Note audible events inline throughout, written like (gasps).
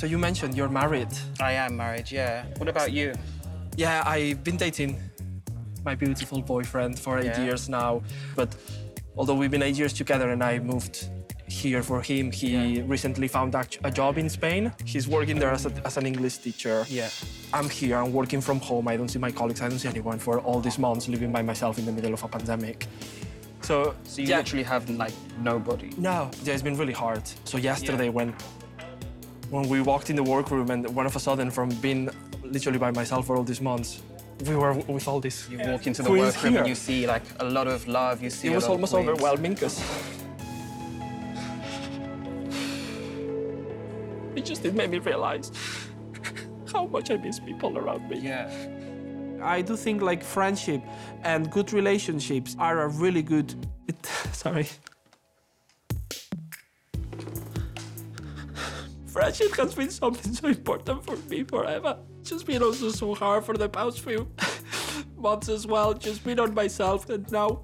So you mentioned you're married. I am married, yeah. What about you? Yeah, I've been dating my beautiful boyfriend for eight Yeah. years now. But although we've been eight years together and I moved here for him, he recently found act- a job in Spain. He's working there as, a, as an English teacher. Yeah. I'm here, I'm working from home. I don't see my colleagues, I don't see anyone for all these months living by myself in the middle of a pandemic. So, So you yeah. literally have like nobody. No, yeah, it's been really hard. So yesterday when when we walked in the workroom and one of a sudden from being literally by myself for all these months, we were with all this. You walk into the Queens workroom here. and you see like a lot of love. You see It a was lot almost queens. overwhelming because it just it made me realize how much I miss people around me. Yeah. I do think like friendship and good relationships are a really good. It, (laughs) sorry. Friendship has been something so important for me forever. It's just been also so hard for the past few (laughs) months as well. Just been on myself and now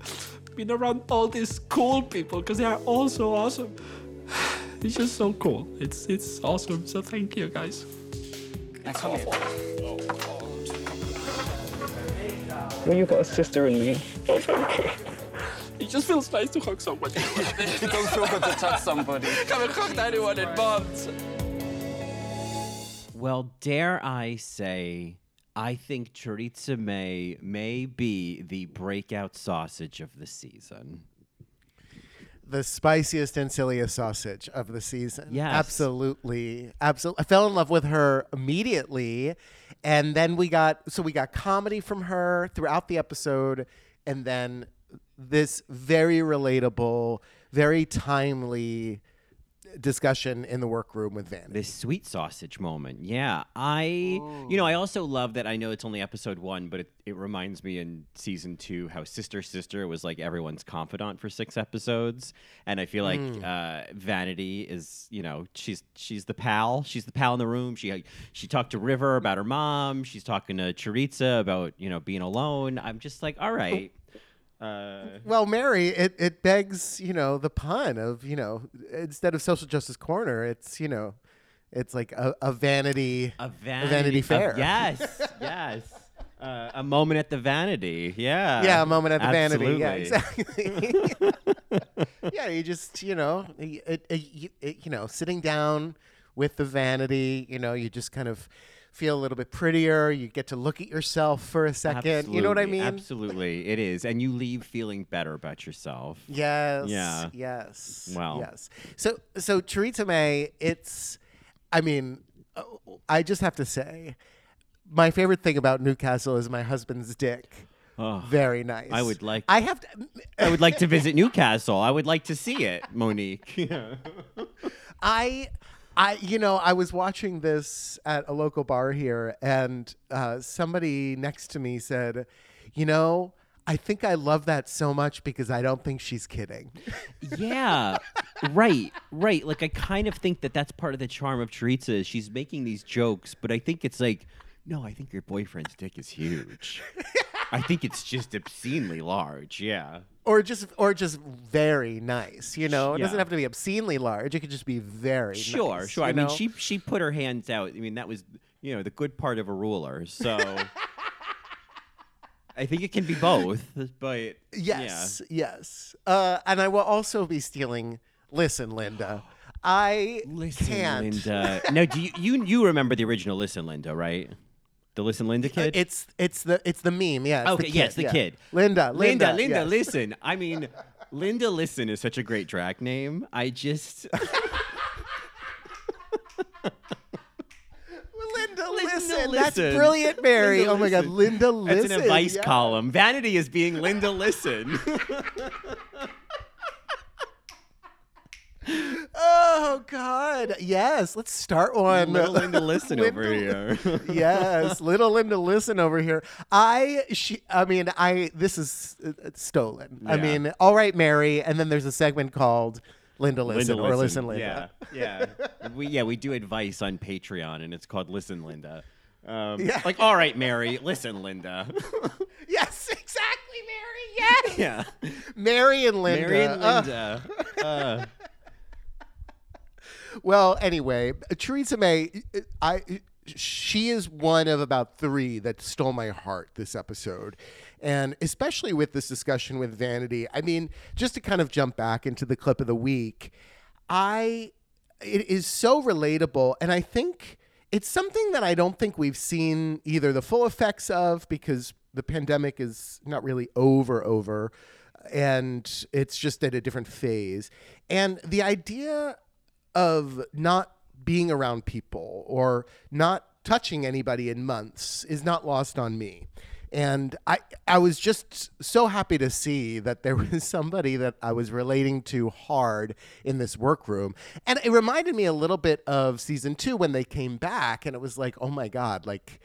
been around all these cool people because they are all so awesome. (sighs) It's just so cool. It's it's awesome. So thank you guys. That's awful. Oh, oh, oh. Well, you got a sister in me. (laughs) It just feels nice to hug somebody. (laughs) it does feel good to touch somebody. haven't hugged anyone in months. Well, dare I say, I think Choriza may may be the breakout sausage of the season. the spiciest and silliest sausage of the season. Yes. Absolutely. Absolutely. I fell in love with her immediately. And then we got so we got comedy from her throughout the episode and then this very relatable, very timely discussion in the workroom with Vanity. This sweet sausage moment. Yeah. I, you know, I also love that I know it's only episode one, but it, it reminds me in season two how Sister Sister was like everyone's confidant for six episodes. And I feel like uh, Vanity is, you know, she's she's the pal. She's the pal in the room. She she talked to River about her mom. She's talking to Choriza about, you know, being alone. I'm just like, all right. Uh, Well, Mary, it, it begs, you know, the pun of, you know, instead of social justice corner, it's, you know, it's like a, a vanity a vanity, Vanity a- Fair. yes, (laughs) yes. Uh, a moment at the vanity. Yeah. Yeah, a moment at the Absolutely. vanity. Yeah, exactly. (laughs) yeah, you just, you know, it, it, you know, sitting down with the vanity, you know, you just kind of feel a little bit prettier. You get to look at yourself for a second. You know what I mean? Absolutely, it is, and you leave feeling better about yourself. Yes. Yeah. Yes. Wow. Yes. So, so Choriza May, it's, I mean, uh, I just have to say, my favorite thing about Newcastle is my husband's dick. Oh, Very nice. I would like- I have to. (laughs) I would like to visit Newcastle. I would like to see it, Monique. Yeah. (laughs) I, I, you know, I was watching this at a local bar here, and uh, somebody next to me said, "You know, I think I love that so much because I don't think she's kidding." (laughs) yeah, right, right. Like I kind of think that that's part of the charm of Choriza. Is she's making these jokes, but I think it's like, no, I think your boyfriend's dick is huge. (laughs) I think it's just obscenely large. Yeah. or just, or just very nice. You know, it doesn't have to be obscenely large. It could just be very Sure, nice, sure. you I mean, know? she she put her hands out. I mean, that was you know the good part of a ruler. So (laughs) I think it can be both. But Yes, yes. Uh, and I will also be stealing. Listen, Linda, I (gasps) listen, can't. Linda. (laughs) no, do you, you you remember the original Listen, Linda? Right? The Listen, Linda uh, kid. It's it's the it's the meme. Yeah. It's okay, the yes, the yeah. kid. Linda, Linda, Linda, Linda, yes. listen. I mean, Linda, listen is such a great drag name. I just (laughs) Linda, Linda, listen. That's brilliant, Mary. Linda, oh my God. Linda, listen. That's an advice yeah. column. Vanity is being Linda Listen. (laughs) Oh God, yes. Let's start one. Little Linda Listen over here. yes, little Linda, listen over here. I, she, I mean, I. This is uh, uh, stolen. I mean, all right, Mary, and then there's a segment called Linda Listen or Listen Linda. Yeah, yeah. we yeah we do advice on Patreon, and it's called Listen Linda. Um, Yeah. Like, all right, Mary, listen, Linda. (laughs) Yes, exactly, Mary. Yes, yeah, Mary and Linda. Mary and Uh, Linda. Uh, well, anyway, Choriza May, I she is one of about three that stole my heart this episode. And especially with this discussion with Vanity, I mean, just to kind of jump back into the clip of the week, I it is so relatable and I think it's something that I don't think we've seen either the full effects of because the pandemic is not really over over and it's just at a different phase. And the idea of not being around people or not touching anybody in months is not lost on me. And I, I was just so happy to see that there (laughs) was somebody that I was relating to hard in this workroom. And it reminded me a little bit of season two when they came back, and it was like, oh my God, like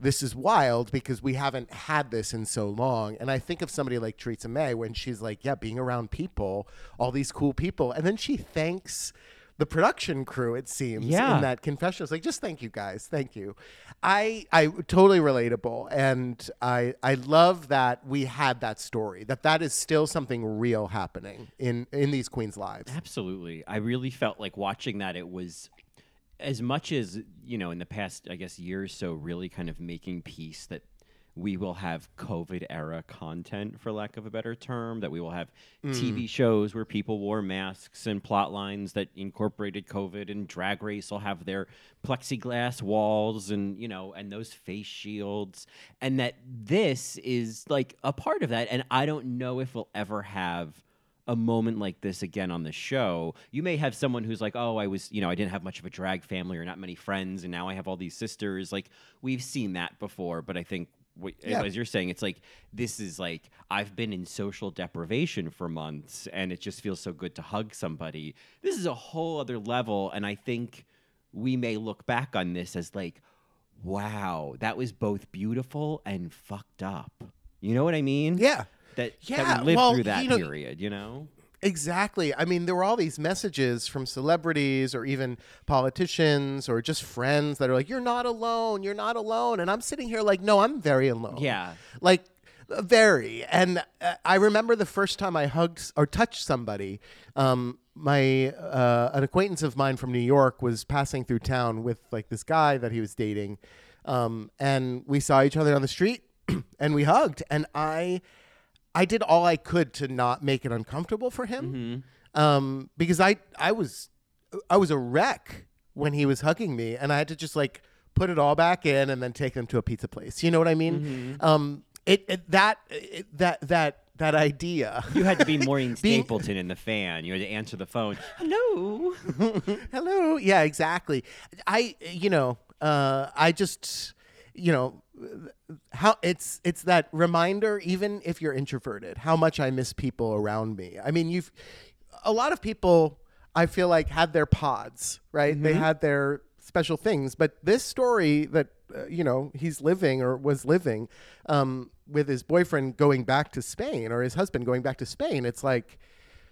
this is wild because we haven't had this in so long. And I think of somebody like Choriza May when she's like, yeah, being around people, all these cool people. And then she thanks the production crew, it seems, Yeah. in that confession. It's like, just thank you guys. Thank you. I I totally relatable. And I I love that we had that story, that that is still something real happening in, in these queens' lives. Absolutely. I really felt like watching that it was as much as, you know, in the past, I guess, year or so, really kind of making peace that we will have COVID era content, for lack of a better term, that we will have hmm. TV shows where people wore masks and plot lines that incorporated COVID and drag race will have their plexiglass walls and, you know, and those face shields. And that this is like a part of that. And I don't know if we'll ever have a moment like this again on the show. You may have someone who's like, "Oh, I was, you know, I didn't have much of a drag family or not many friends, and now I have all these sisters." Like we've seen that before, but I think. What, Yeah. As you're saying, it's like this is like I've been in social deprivation for months, and it just feels so good to hug somebody. This is a whole other level, and I think we may look back on this as like, wow, that was both beautiful and fucked up. You know what I mean? Yeah. That, Yeah, that we lived well, through that you know- period, you know? Exactly. I mean, there were all these messages from celebrities or even politicians or just friends that are like, "You're not alone. You're not alone." And I'm sitting here like, "No, I'm very alone." Yeah. Like uh, very. And uh, I remember the first time I hugged or touched somebody. Um, my uh, an acquaintance of mine from New York was passing through town with like this guy that he was dating, um, and we saw each other on the street, (clears throat) and we hugged. And I, I did all I could to not make it uncomfortable for him, um, because I I was I was a wreck when he was hugging me, and I had to just like put it all back in and then take him to a pizza place. You know what I mean? Um, it, it that it, that that that idea. You had to be Maureen (laughs) Stapleton in the fan. You had to answer the phone. Hello. (laughs) Hello. Yeah, exactly. I, you know, uh, I just, you know, how it's it's that reminder. Even if you're introverted, how much I miss people around me. I mean, you've a lot of people. I feel like had their pods, right? They had their special things, but this story that uh, you know he's living or was living um, with his boyfriend going back to Spain or his husband going back to Spain. It's like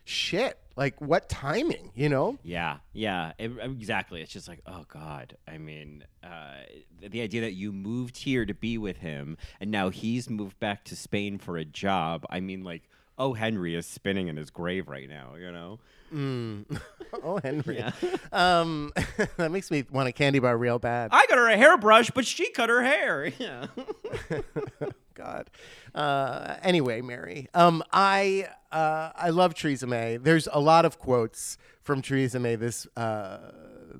shit. Like what timing, you know? Yeah, yeah, it- exactly. It's just like, oh God. I mean, uh, the, the idea that you moved here to be with him, and now he's moved back to Spain for a job. I mean, like, oh, Henry is spinning in his grave right now. You know? (laughs) Oh, Henry. Um, (laughs) that makes me want a candy bar real bad. I got her a hairbrush, but she cut her hair. (laughs) Yeah. God. Uh, anyway, Mary. Um, I uh, I love Choriza May. There's a lot of quotes from Choriza May this uh,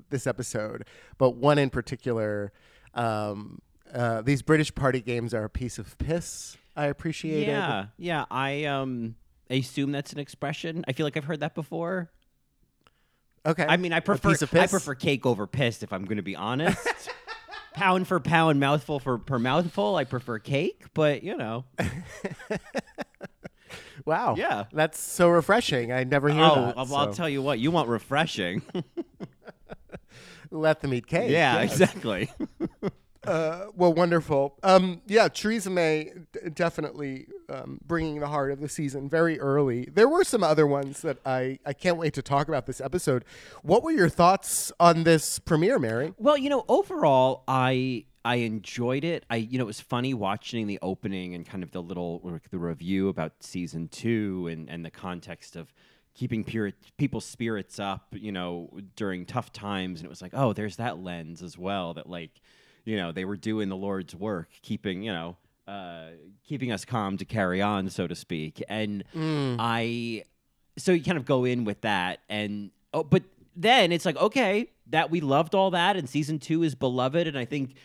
this episode, but one in particular. Um, uh, these British party games are a piece of piss. I appreciate it. Yeah, yeah. I um, I assume that's an expression. I feel like I've heard that before. Okay. I mean, I prefer I prefer cake over piss if I'm going to be honest. (laughs) pound for pound, mouthful for per mouthful, I prefer cake, but you know. (laughs) Wow. Yeah. That's so refreshing. I never hear oh, that. well, I'll tell you what, you want refreshing. (laughs) let them eat cake. yeah, yes. exactly. Uh, well, wonderful. Um, yeah, Choriza May d- definitely um, bringing the heart of the season very early. There were some other ones that I, I can't wait to talk about this episode. What were your thoughts on this premiere, Mary? Well, you know, overall, I I enjoyed it. I you know, it was funny watching the opening and kind of the little like, the review about season two and and the context of keeping pure, people's spirits up, you know, during tough times. And it was like, oh, there's that lens as well that, like, you know, they were doing the Lord's work, keeping, you know, uh, keeping us calm to carry on, so to speak. And I, so you kind of go in with that. And, oh, but then it's like, okay, that we loved all that, and season two is beloved. And I think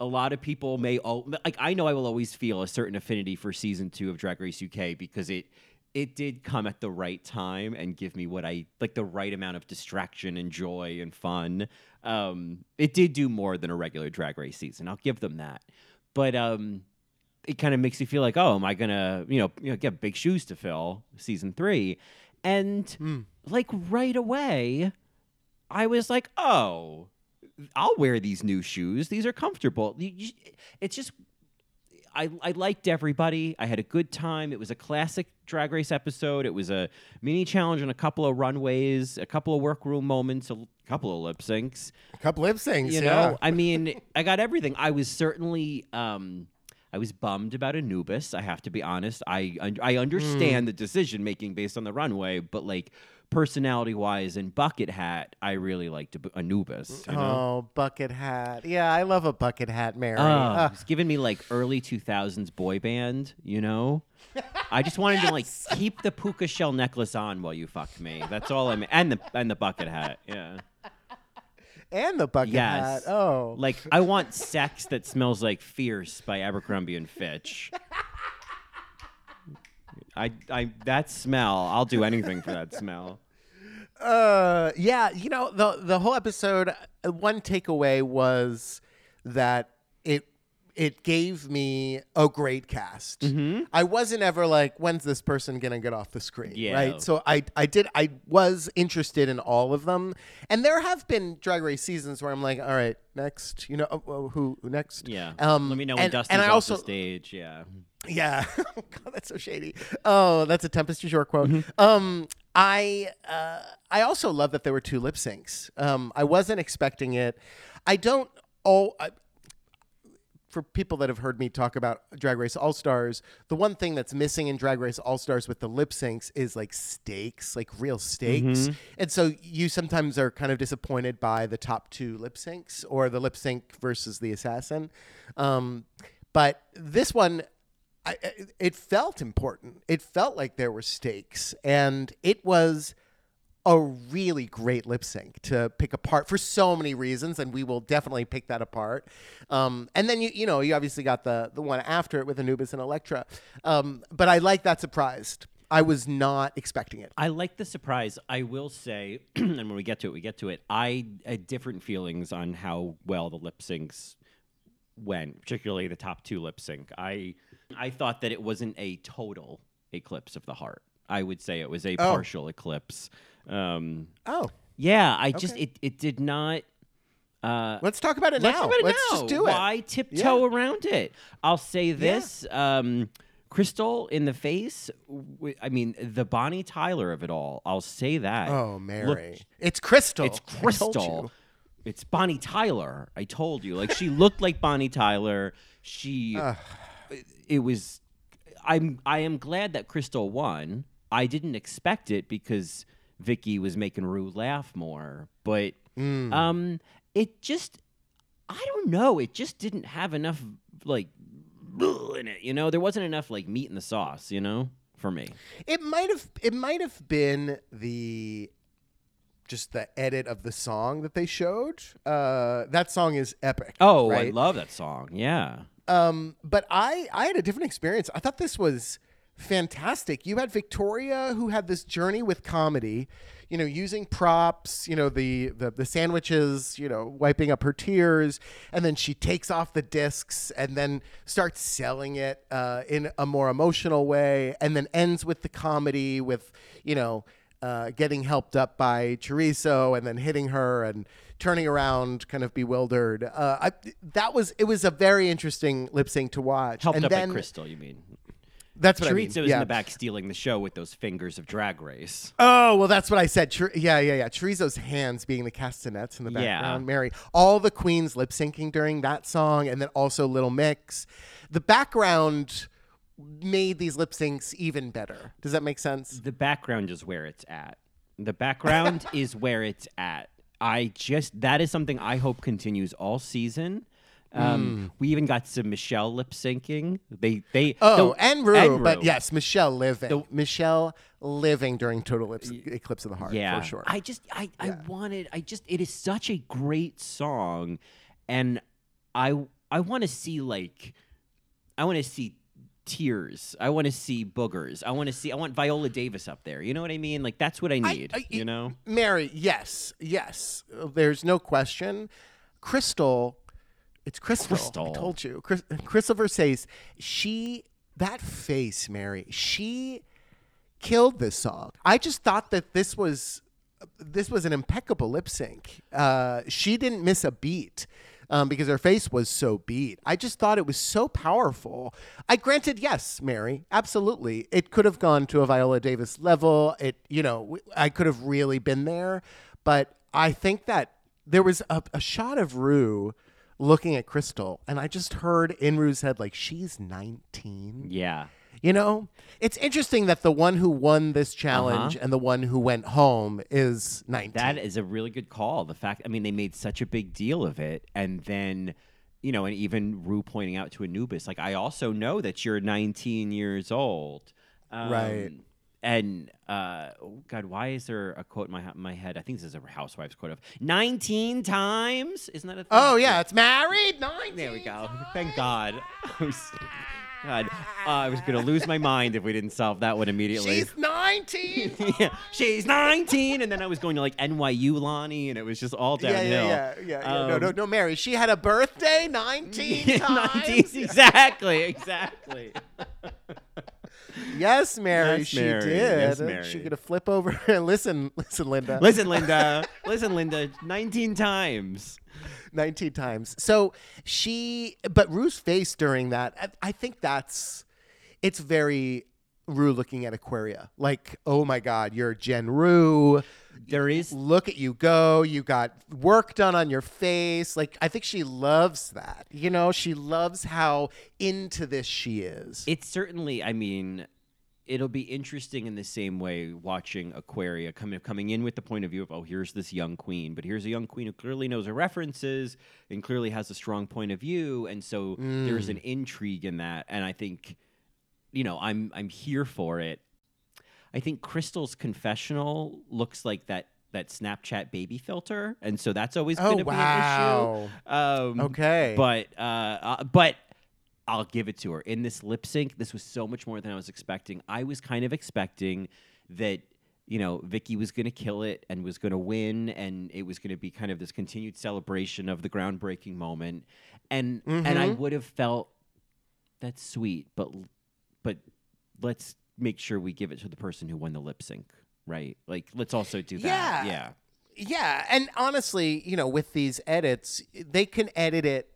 a lot of people may all, like I know I will always feel a certain affinity for season 2 of Drag Race UK because it it did come at the right time and give me what I like the right amount of distraction and joy and fun. Um it did do more than a regular Drag Race season. I'll give them that. But um it kind of makes you feel like, oh, am I gonna, you know, you know, get big shoes to fill season three? And like right away, I was like, oh, I'll wear these new shoes. These are comfortable. It's just, I, I liked everybody. I had a good time. It was a classic drag race episode. It was a mini challenge on a couple of runways, a couple of workroom moments, a l- couple of lip syncs. A couple of lip syncs, You yeah. know, I mean, (laughs) I got everything. I was certainly, um, I was bummed about Anubis. I have to be honest. I I understand the decision making based on the runway, but like personality wise and bucket hat, I really liked Anubis. You know? Oh, bucket hat. Yeah, I love a bucket hat, Mary. Oh, Uh, it's giving me like early 2000s boy band, you know? I just wanted to like (laughs) keep the puka shell necklace on while you fuck me. That's all I'm and the and the bucket hat. Yeah. and the bucket Yes. hat. Oh. Like I want sex that smells like fierce by Abercrombie and Fitch. (laughs) I I that smell, I'll do anything for that smell. Uh, yeah, you know the the whole episode. uh, One takeaway was that it it gave me a great cast. Mm-hmm. I wasn't ever like, when's this person gonna get off the screen? Yeah. Right. So I I did I was interested in all of them, and there have been Drag Race seasons where I'm like, all right, next, you know, oh, oh, who who next? Yeah. Um, Let me know when and, Dusty's and I off also the stage. Yeah. yeah. (laughs) God, that's so shady. Oh, that's a Tempest du Jour quote. Mm-hmm. Um, I uh, I also love that there were two lip syncs. Um, I wasn't expecting it. I don't. Oh, I, for people that have heard me talk about Drag Race All Stars, the one thing that's missing in Drag Race All Stars with the lip syncs is like stakes, like real stakes. And so you sometimes are kind of disappointed by the top two lip syncs or the lip sync versus the assassin. Um, but this one, I- it felt important. It felt like there were stakes, and it was a really great lip sync to pick apart for so many reasons, and we will definitely pick that apart. Um, and then you you know you obviously got the the one after it with Anubis and Elektra, um, but I like that surprised. I was not expecting it. I like the surprise. I will say, (clears throat) and when we get to it, we get to it. I had different feelings on how well the lip syncs went, particularly the top two lip sync. I I thought that it wasn't a total eclipse of the heart. I would say it was a partial eclipse. Um, Oh, yeah, I just Okay. it it did not. Uh, let's talk about it Let's now. talk about it let's now. just do it. Why tiptoe around it? I'll say this. Um, Krystal in the face. I mean, the Bonnie Tyler of it all. I'll say that. Oh, Look, Mary, it's Krystal. it's Krystal. It's Bonnie Tyler. I told you. Like she (laughs) looked like Bonnie Tyler. She. it was. I'm. I am glad that Krystal won. I didn't expect it because Vicky was making Ru laugh more, but Mm. um, it just. I don't know. It just didn't have enough like in it. You know, there wasn't enough like meat in the sauce. You know, for me. It might have it might have been the just the edit of the song that they showed. Uh, that song is epic. Oh, I love that song. Yeah. Um, but I I had a different experience. I thought this was fantastic. You had Victoria who had this journey with comedy, you know, using props, you know, the the, the sandwiches, you know, wiping up her tears, and then she takes off the discs and then starts selling it uh, in a more emotional way, and then ends with the comedy with, you know. Uh, getting helped up by Choriza and then hitting her and turning around kind of bewildered uh, I, that was it was a very interesting lip sync to watch Helped and up then by Krystal, you mean? That's what I mean. Choriza was yeah. in the back stealing the show with those fingers of Drag Race. Oh well, that's what I said. Chor- yeah, yeah, yeah. Choriza's hands being the castanets in the Yeah. Mary, all the queens lip syncing during that song, and then also Little Mix. The background made these lip syncs even better. Does that make sense? the background is where it's at. The background (laughs) is where it's at. I just that is something I hope continues all season. Um, We even got some Michelle lip syncing. They they Oh, the- and Ru, but Ru. yes, Michelle living. The- Michelle living during Total Eclipse, Eclipse of the Heart, yeah, for sure. I just I I wanted I just it is such a great song, and I I want to see like I want to see tears. I want to see boogers. I want to see I want Viola Davis up there. You know what I mean? Like that's what I need. I- you know. Mary, yes, yes. There's no question. Krystal, it's Krystal. Krystal. I told you. Chris, Krystal Versace, she, that face, Mary, she killed this song. I just thought that this was, this was an impeccable lip sync. Uh, she didn't miss a beat. Um, because her face was so beat. I just thought it was so powerful. I granted, yes, Mary, absolutely. It could have gone to a Viola Davis level. It, you know, I could have really been there. But I think that there was a, a shot of Ru looking at Krystal, and I just heard in Ru's head, like, she's 19. Yeah. You know, it's interesting that the one who won this challenge and the one who went home is 19. That is a really good call. The fact, I mean, they made such a big deal of it, and then, you know, and even Ru pointing out to Anubis, like, I also know that you're 19 years old, um, Right. And uh, oh God, why is there a quote in my my head? I think this is a Housewives quote of 19 times. Isn't that a thing? oh, yeah, it's married 19. There we go. Thank God. (laughs) I was, God, uh, I was gonna lose my mind if we didn't solve that one immediately. She's 19. (laughs) yeah, she's 19, and then I was going to like NYU Lonnie, and it was just all yeah, downhill. yeah, yeah, yeah, yeah. no, Um, no, no, Mary. She had a birthday (laughs) 19 times. 19 exactly, exactly. Yes, Mary, Yes, she Mary. did. Yes, She Mary. could have flip over (laughs) and listen, listen, Linda. Listen, Linda. Listen, Linda. 19 times. 19 times. So she, but Ru's face during that, I, I think that's, it's very Ru looking at Aquaria. Like, oh my God, you're Jen Rue. There is (laughs) Look at you go. You got work done on your face. Like, I think she loves that. You know, she loves how into this she is. It's certainly, I mean, it'll be interesting in the same way watching Aquaria coming coming in with the point of view of, oh, here's this young queen, but here's a young queen who clearly knows her references and clearly has a strong point of view, and so there's mm. an intrigue in that, and I think, you know, I'm I'm here for it. I think Krystal's confessional looks like that that Snapchat baby filter, and so that's always Oh, going to wow. be an issue. Um, Okay. but uh, uh, but I'll give it to her in this lip sync. This was so much more than I was expecting. I was kind of expecting that you know Vicky was going to kill it and was going to win, and it was going to be kind of this continued celebration of the groundbreaking moment, and and I Mm-hmm. would have felt that's sweet, but but let's make sure we give it to the person who won the lip sync, right? Like let's also do that. Yeah. Yeah. Yeah, and honestly, you know, with these edits, they can edit it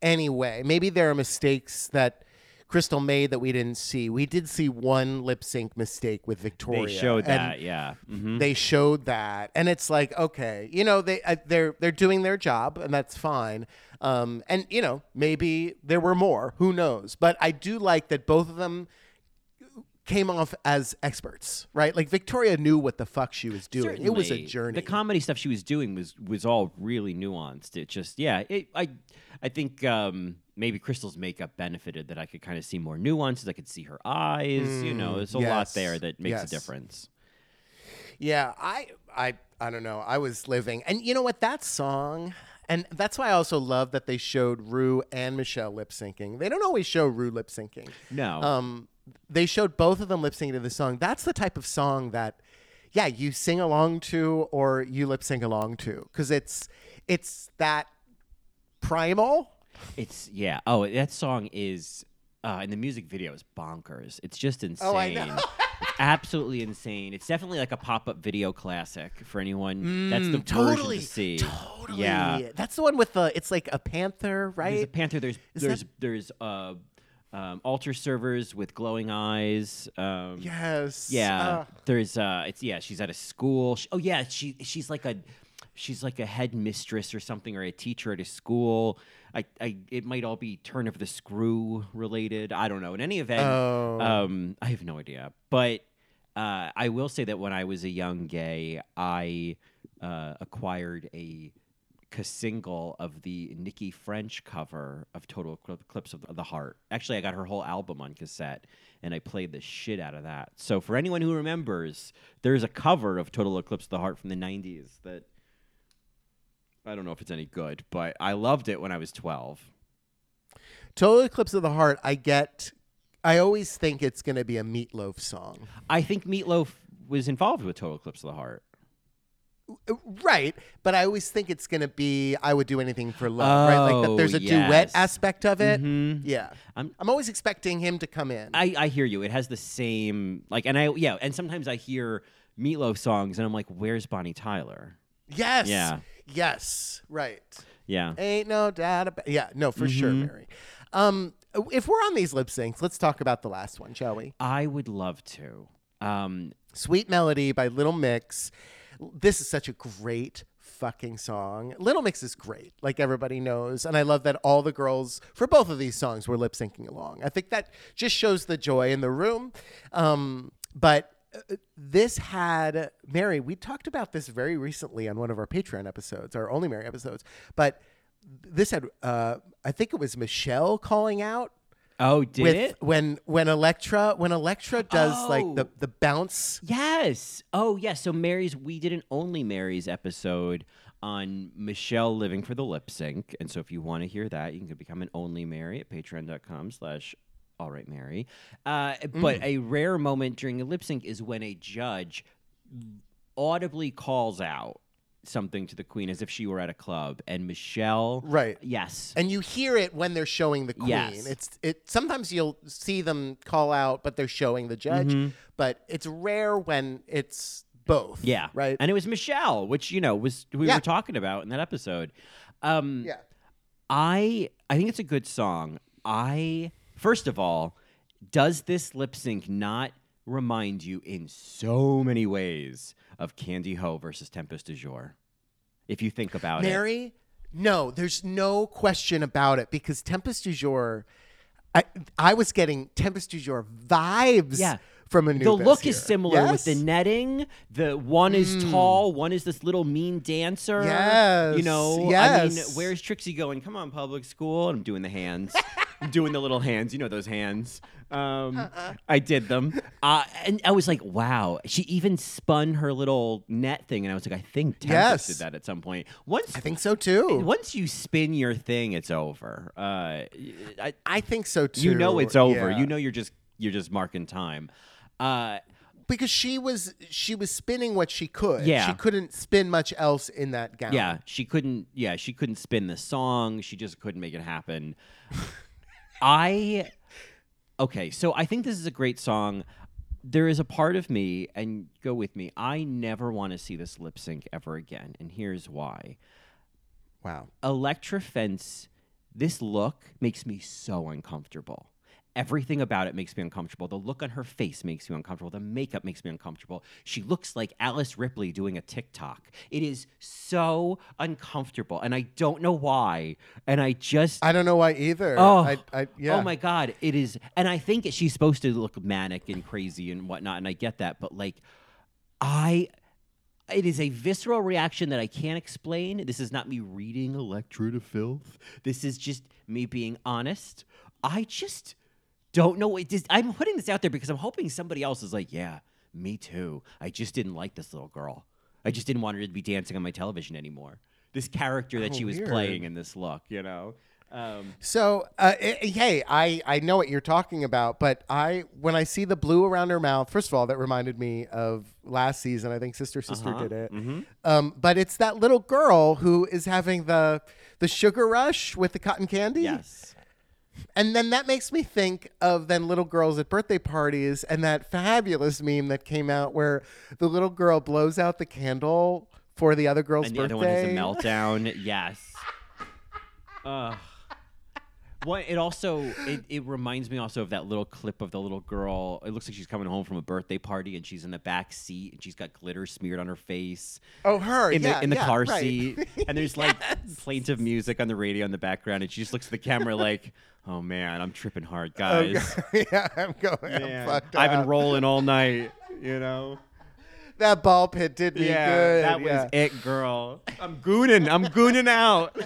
anyway. Maybe there are mistakes that Krystal made that we didn't see. We did see one lip sync mistake with Victoria. They showed that, yeah. hmm They showed that, and it's like, okay, you know, they uh, they're they're doing their job, and that's fine. Um, and you know, maybe there were more. Who knows? But I do like that both of them came off as experts, right? Like Victoria knew what the fuck she was doing. It was a journey. The comedy stuff she was doing was was all really nuanced. It just yeah, it, I I think um, maybe Krystal's makeup benefited that I could kind of see more nuances. I could see her eyes. you know, there's a lot there that makes Yes. a difference. Yeah, I I I don't know. I was living. And you know what? That song and that's why I also love that they showed Ru and Michelle lip syncing. They don't always show Ru lip syncing. No, Um they showed both of them lip syncing to the song. That's the type of song that yeah, you sing along to or you lip sync along to cuz it's it's that primal. it's yeah. Oh, that song is. Uh, and the music video is bonkers. It's just insane. Oh, I know. (laughs) absolutely insane. It's definitely like a pop-up video classic for anyone. That's the Mm, totally. version to see. Totally. Yeah. That's the one with the it's like a panther, right? There's a panther. There's Is there's that- there's uh, um, altar servers with glowing eyes. Um, yes. Yeah. Uh, there's uh, it's yeah. She's at a school. Sh oh yeah. She she's like a. she's like a head mistress or something or a teacher at a school. I, I it might all be turn of the screw related. I don't know. In any event, Oh. um, I have no idea. But uh, I will say that when I was a young gay, I uh, acquired a single of the Nikki French cover of Total Eclipse of the Heart. Actually, I got her whole album on cassette, and I played the shit out of that. So for anyone who remembers, there's a cover of Total Eclipse of the Heart from the '90s that I don't know if it's any good, but I loved it when I was 12. Total Eclipse of the Heart, I get. I always think it's going to be a Meatloaf song. I think Meatloaf was involved with Total Eclipse of the Heart. Right, but I always think it's to be I would do anything for love, right? Like that Oh, there's a yes. duet aspect of it. Mhm. Yeah. I'm- I'm always expecting him to come in. I, I hear you. It has the same like, and I yeah, and sometimes I hear Meatloaf songs, and I'm like, "Where's Bonnie Tyler?" yes. Yeah. Yes. Right. Yeah, Ain't no doubt about Yeah, no, for sure, Mm-hmm. Mary. Um if we're on these lip syncs, let's talk about the last one, shall we? I would love to. Um, Sweet Melody by Little Mix. This is such a great fucking song. Little Mix is great, like everybody knows. And I love that all the girls for both of these songs were lip syncing along. I think that just shows the joy in the room. Um, but uh, this had Mary, we talked about this very recently on one of our Patreon episodes, our Only Mary episodes. But this had, uh, I think it was Michelle calling out oh, did with it? when when Elektra when Elektra does like the Oh. the bounce Yes. Oh, yes. So Mary's, we did an Only Mary's episode on Michelle living for the lip sync, and so if you want to hear that, you can become an Only Mary at Patreon.com/slash. All right, Mary. Uh, But a rare moment during a lip sync is when a judge audibly calls out something to the queen as if she were at a club, and Michelle. Right. Yes. and you hear it when they're showing the queen. Yes. It's it sometimes you'll see them call out, but they're showing the judge. Mm-hmm. But it's rare when it's both. Yeah. Right. And it was Michelle, which you know was we Yeah. were talking about in that episode. Um, yeah. I I think it's a good song. I first of all, does this lip sync not remind you in so many ways of Kandy Ho versus Tempest du Jour? If you think about it. Mary, no, there's no question about it because Tempest du Jour, I I was getting Tempest du Jour vibes. Yeah. From a new. The look is similar with the Mm. netting. The one is tall, one is this little mean dancer. Yes, You know, I mean, yes. where's Trixie going? Come on, public school. I'm doing the hands. (laughs) I'm doing the little hands. You know those hands. Um, Uh-uh. I did them. Uh, and I was like, wow. She even spun her little net thing. And I was like, I think Tempest Yes. did that at some point. Once I think so too. once you spin your thing, it's over. Uh, I, I think so too. you know it's over. Yeah. You know you're just you're just marking time. Uh, because she was she was spinning what she could. Yeah. she couldn't spin much else in that gown. Yeah, she couldn't. Yeah, she couldn't spin the song. She just couldn't make it happen. I okay, so I think this is a great song. There is a part of me, and go with me. I never want to see this lip sync ever again, and here's why. Wow. Elektra Fence, this look makes me so uncomfortable. Everything about it makes me uncomfortable. The look on her face makes me uncomfortable. The makeup makes me uncomfortable. She looks like Alice Ripley doing a TikTok. It is so uncomfortable, and I don't know why. And I just I don't know why either. Oh, I, I, yeah. oh my God! It is, and I think she's supposed to look manic and crazy and whatnot, and I get that, but like, I, it is a visceral reaction that I can't explain. This is not me reading Elektra to filth. This is just me being honest. I just don't know. It just, I'm putting this out there because I'm hoping somebody else is like, yeah, me too. I just didn't like this little girl. I just didn't want her to be dancing on my television anymore. This character that Oh, she was weird. playing in this look, you know. Um, So, uh, eh, hey, I, I know what you're talking about, but I when I see the blue around her mouth, first of all, that reminded me of last season. I think Sister Sister Uh-huh. did it. Um, but it's that little girl who is having the the sugar rush with the cotton candy. yes. And then that makes me think of then little girls at birthday parties and that fabulous meme that came out where the little girl blows out the candle for the other girl's and the birthday. other one has a meltdown. yes. (laughs) Ugh. Well, it also it, it reminds me also of that little clip of the little girl. It looks like she's coming home from a birthday party and she's in the back seat and she's got glitter smeared on her face Oh, her in yeah, the in the yeah, car right. seat. (laughs) And there's like plaintive music on the radio in the background and she just looks at the camera like, "Oh man, I'm tripping hard, (laughs) Oh, guys. (laughs) yeah, I'm going. I'm fucked I've been rolling all night, you know." That ball pit did me yeah, good. that was yeah. it, girl. I'm gooning. I'm gooning out.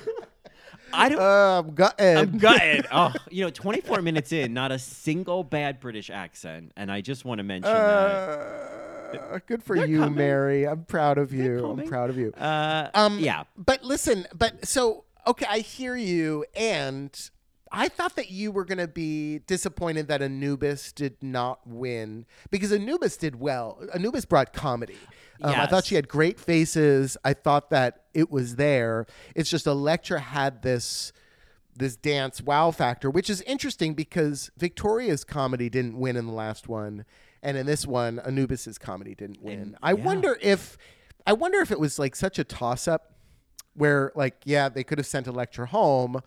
I don't. Uh, I'm gutted. I'm gutted. (laughs) Oh, you know, 24 minutes in, not a single bad British accent, and I just want to mention Uh, good for They're you, coming. Mary. I'm proud of you. I'm proud of you. Uh, Um, yeah, But listen, but so okay, I hear you, and I thought that you were going to be disappointed that Anubis did not win because Anubis did well. Anubis brought comedy. Um, I thought she had great faces. I thought that it was there. It's just Elektra had this this dance wow factor, which is interesting because Victoria's comedy didn't win in the last one, and in this one, Anubis's comedy didn't win. I yeah. wonder if I wonder if it was like such a toss up where like yeah they could have sent Elektra home,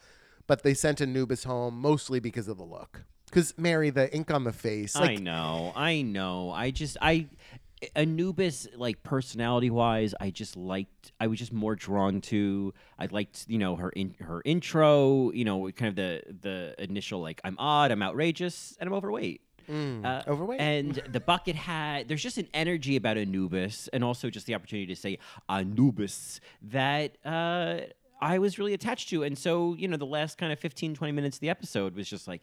but they sent Anubis home mostly because of the look. Because Mary, the ink on the face, I know, I know. I just, I, Anubis, like personality wise, I just liked. I was just more drawn to. I liked, you know, her in her intro. You know, kind of the the initial like, I'm odd, I'm outrageous, and I'm overweight. Uh, overweight. And (laughs) the bucket hat, there's just an energy about Anubis, and also just the opportunity to say Anubis that uh, I was really attached to. And so, you know, the last kind of 15, 20 minutes of the episode was just like,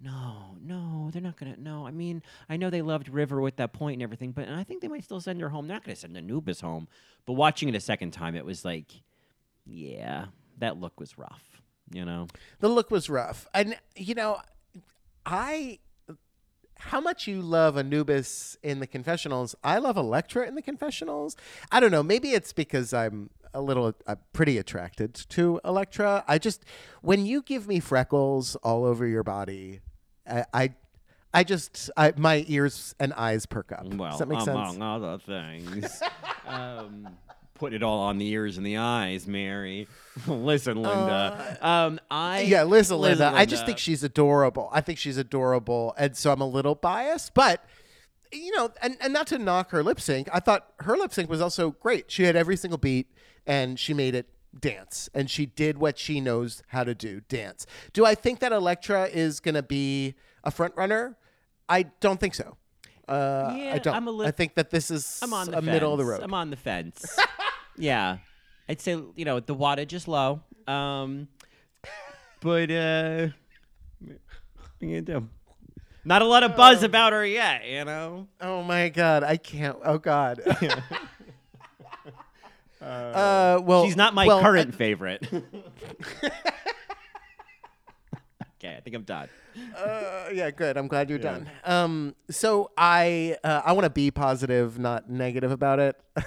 no, no, they're not gonna. No, I mean, I know they loved River with that point and everything, but and I think they might still send her home. They're not gonna send Anubis home. But watching it a second time, it was like, yeah, that look was rough. You know, the look was rough. And you know, I how much you love Anubis in the confessionals. I love Elektra in the confessionals. I don't know. Maybe it's because I'm a little uh, pretty attracted to Elektra. I just when you give me freckles all over your body, I I, I just I, my ears and eyes perk up. well, Does that make among sense? other things, (laughs) um, put it all on the ears and the eyes, Mary. (laughs) Listen, Linda. um, I Uh, Yeah, listen, Linda. Listen, I just think she's adorable. I think she's adorable, and so I'm a little biased, but you know, and, and not to knock her lip sync, I thought her lip sync was also great. She had every single beat, and she made it dance, and she did what she knows how to do, dance. Do I think that Elektra is going to be a front runner? I don't think so. Uh, Yeah, I don't. I'm a li- I think that this is I'm on the a middle of the fence. road. I'm on the fence. (laughs) yeah, I'd say you know the wattage is low. Um, but uh, you do? Not a lot of buzz about her yet, you know. Oh my god, I can't. Oh god. (laughs) uh, well, She's not my well, current favorite. (laughs) okay, I think I'm done. Uh, yeah, good. I'm glad you're done. Um, so I uh, I want to be positive, not negative about it. (laughs)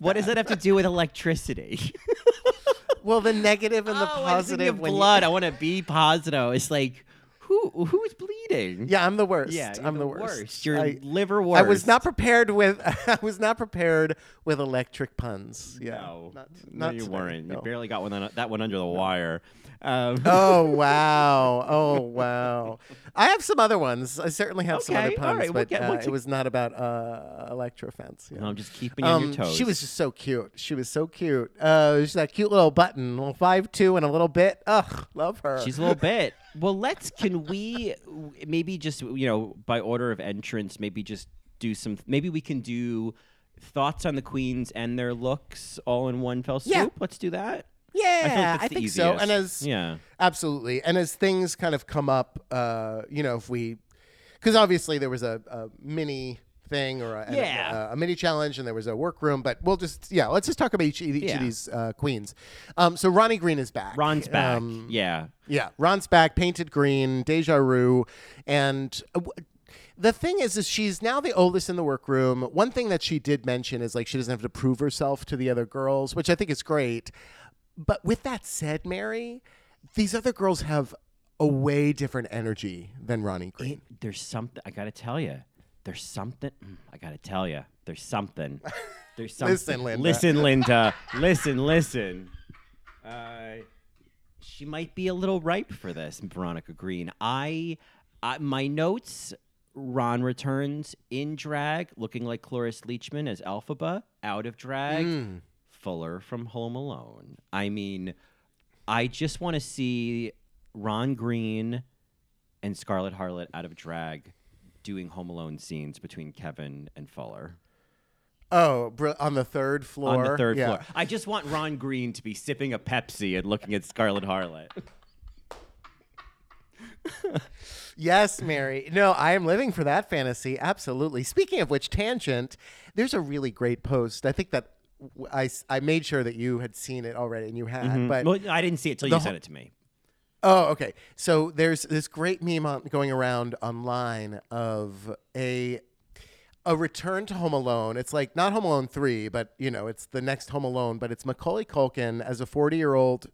What does that have to do with electricity? (laughs) well, the negative and the oh, positive. of when you- blood. I want to be positive. It's like who who's bleeding? yeah, I'm the worst. Yeah, I'm the the, worst. worst. You're I, liver I was not prepared with. (laughs) I was not prepared with electric puns. Yeah, No, not, no, you today, weren't. no. You barely got one on, that one under the wire. Um, Oh (laughs) wow! Oh wow! I have some other ones. I certainly have some other puns, right, we'll but get- uh, we'll it was not about uh, Electro fence. Yeah. no, I'm just keeping you on Um, your toes. she was just so cute. She was so cute. Uh, she's that cute little button, little five two and a little bit. Ugh, love her. She's a little bit. Well, let's. Can we maybe just you know by order of entrance? Maybe just do some. Maybe we can do thoughts on the queens and their looks all in one fell swoop. Yeah. Let's do that. yeah, I, like I think so. And as yeah, absolutely, and as things kind of come up, uh, you know, if we, because obviously there was a, a mini thing or a, Yeah. a, a mini challenge, and there was a workroom. But we'll just yeah, let's just talk about each, each Yeah. of these uh, queens. Um, so Ronnie Green is back. Ron's back. Um, yeah, Yeah, Ron's back, painted green, deja vu, and uh, the thing is, is she's now the oldest in the workroom. One thing that she did mention is like she doesn't have to prove herself to the other girls, which I think is great. But with that said, Mary, these other girls have a way different energy than Ronnie Green. It- there's something I gotta tell you. There's something mm, I gotta tell you. There's something. (laughs) There's something. Listen, Linda. Listen, Linda. listen, listen. Uh, she might be a little ripe for this, Veronica Green. I, I my notes. Ron returns in drag, looking like Cloris Leachman as Elphaba. Out of drag, Fuller from Home Alone. I mean, I just want to see Ron Green and Scarlett Harlot out of drag doing Home Alone scenes between Kevin and Fuller Oh, br- on the third floor. on the third Yeah. floor. I just want Ron Green to be sipping a Pepsi and looking at Scarlett Harlot. Yes, Mary. No, I am living for that fantasy. Absolutely. Speaking of which, tangent. There's a really great post. I think that I, I made sure that you had seen it already, and you had. Mm-hmm. But well, I didn't see it till you whole- sent it to me. Oh, okay. So there's this great meme on, going around online of a a return to Home Alone. It's like not Home Alone three, but you know, it's the next Home Alone. But it's Macaulay Culkin as a forty year old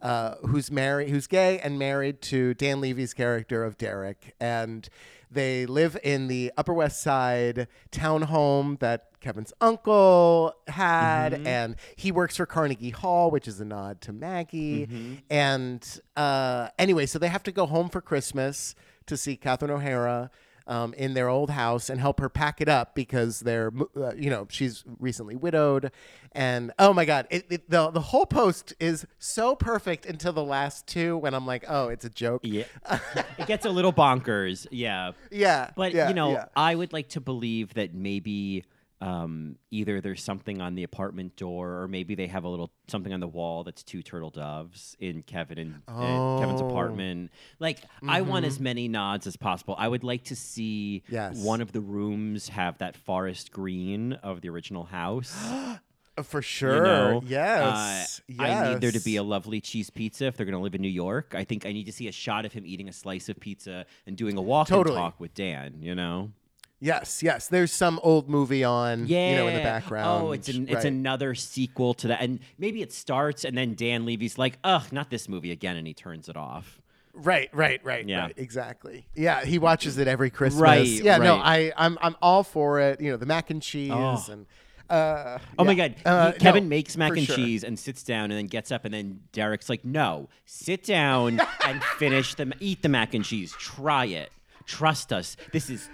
uh, who's married, who's gay and married to Dan Levy's character of Derek, and they live in the Upper West Side townhome that Kevin's uncle had, and he works for Carnegie Hall, which is a nod to Maggie. And uh, anyway, so they have to go home for Christmas to see Catherine O'Hara um, in their old house and help her pack it up because they're, uh, you know, she's recently widowed. And oh my God, it, it, the, the whole post is so perfect until the last two when I'm like, oh, it's a joke. Yeah, (laughs) it gets a little bonkers. Yeah, Yeah. but yeah, you know, yeah. I would like to believe that maybe um, either there's something on the apartment door, or maybe they have a little something on the wall that's two turtle doves in Kevin and, and Kevin's Oh. apartment. Like, I want as many nods as possible. I would like to see Yes. one of the rooms have that forest green of the original house. (gasps) Uh, For you sure. know? yes. Uh, I need there to be a lovely cheese pizza if they're going to live in New York. I think I need to see a shot of him eating a slice of pizza and doing a walk and talk with Dan, you know? Yes, yes. There's some old movie on, Yeah. you know, in the background. Oh, it's an, it's right. another sequel to that. And maybe it starts and then Dan Levy's like, ugh, not this movie again. And he turns it off. Right, right, right, Yeah. right. Exactly. Yeah, he watches it every Christmas. Right, Yeah, no. I, I'm, I'm all for it. You know, the mac and cheese Oh. and. Uh, Oh my. God. Uh, He- Kevin no, makes mac and sure. cheese and sits down and then gets up and then Derek's like, no, sit down and (laughs) finish the, eat the mac and cheese. Try it. Trust us. This is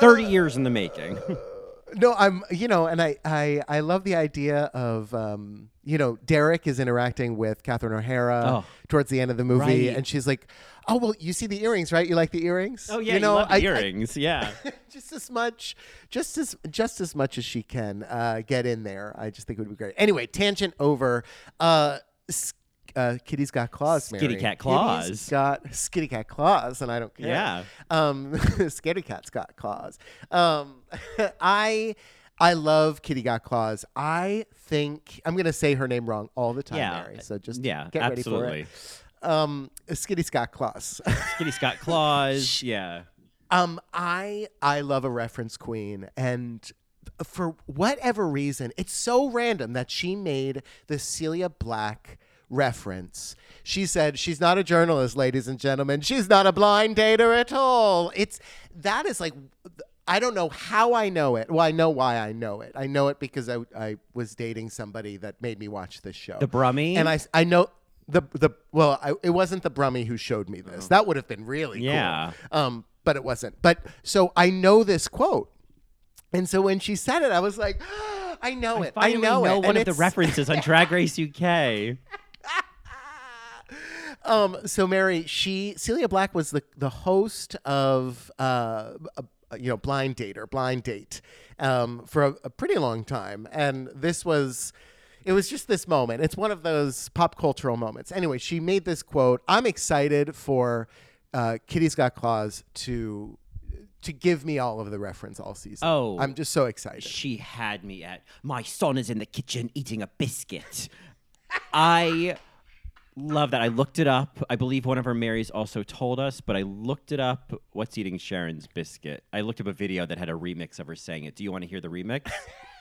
30 years in the making. (laughs) No, I'm, you know, and I, I, I love the idea of, um, you know, Derek is interacting with Catherine O'Hara Oh. towards the end of the movie, Right. and she's like, "Oh well, you see the earrings, right? You like the earrings? Oh yeah, you know, love the I- I- earrings. yeah. (laughs) just as much, just as just as much as she can uh, get in there. I just think it would be great. Anyway, tangent over. Uh, s- uh, Kitty's got claws, Mary. Skitty cat Kitty's claws. got (laughs) skitty cat claws, and I don't care. Yeah. Um, (laughs) Skitty cat's got claws. Um, (laughs) I. I love Kitty Got Claws. I think I'm gonna say her name wrong all the time, Yeah. Mary. So just Yeah, get ready absolutely. for it. Um, Skitty's got claws. Kitty's got claws. yeah. Um, I I love a reference queen, and for whatever reason, it's so random that she made the Cilla Black reference. She said she's not a journalist, ladies and gentlemen. She's not a blind dater at all. It's that is like. I don't know how I know it. Well, I know why I know it. I know it because I, I was dating somebody that made me watch this show. The Brummy? And I, I know the the well, I, it wasn't the Brummy who showed me this. That would have been really cool. Yeah. Um, but it wasn't. But so I know this quote, and so when she said it, I was like, (gasps) I know it. I Finally know, it. one And of the references on (laughs) Drag Race UK. (laughs) Um, so Mary, she Cilla Black was the the host of uh, a, you know Blind Date or Blind Date um, for a, a pretty long time, and this was. It was just this moment. It's one of those pop cultural moments. Anyway, she made this quote. I'm excited for uh, Kitty's Got Claws to to give me all of the reference all season. Oh. I'm just so excited. She had me at my son is in the kitchen eating a biscuit. I love that. I looked it up. I believe one of our Marys also told us, but I looked it up. What's eating Sharon's biscuit? I looked up a video that had a remix of her saying it. Do you want to hear the remix?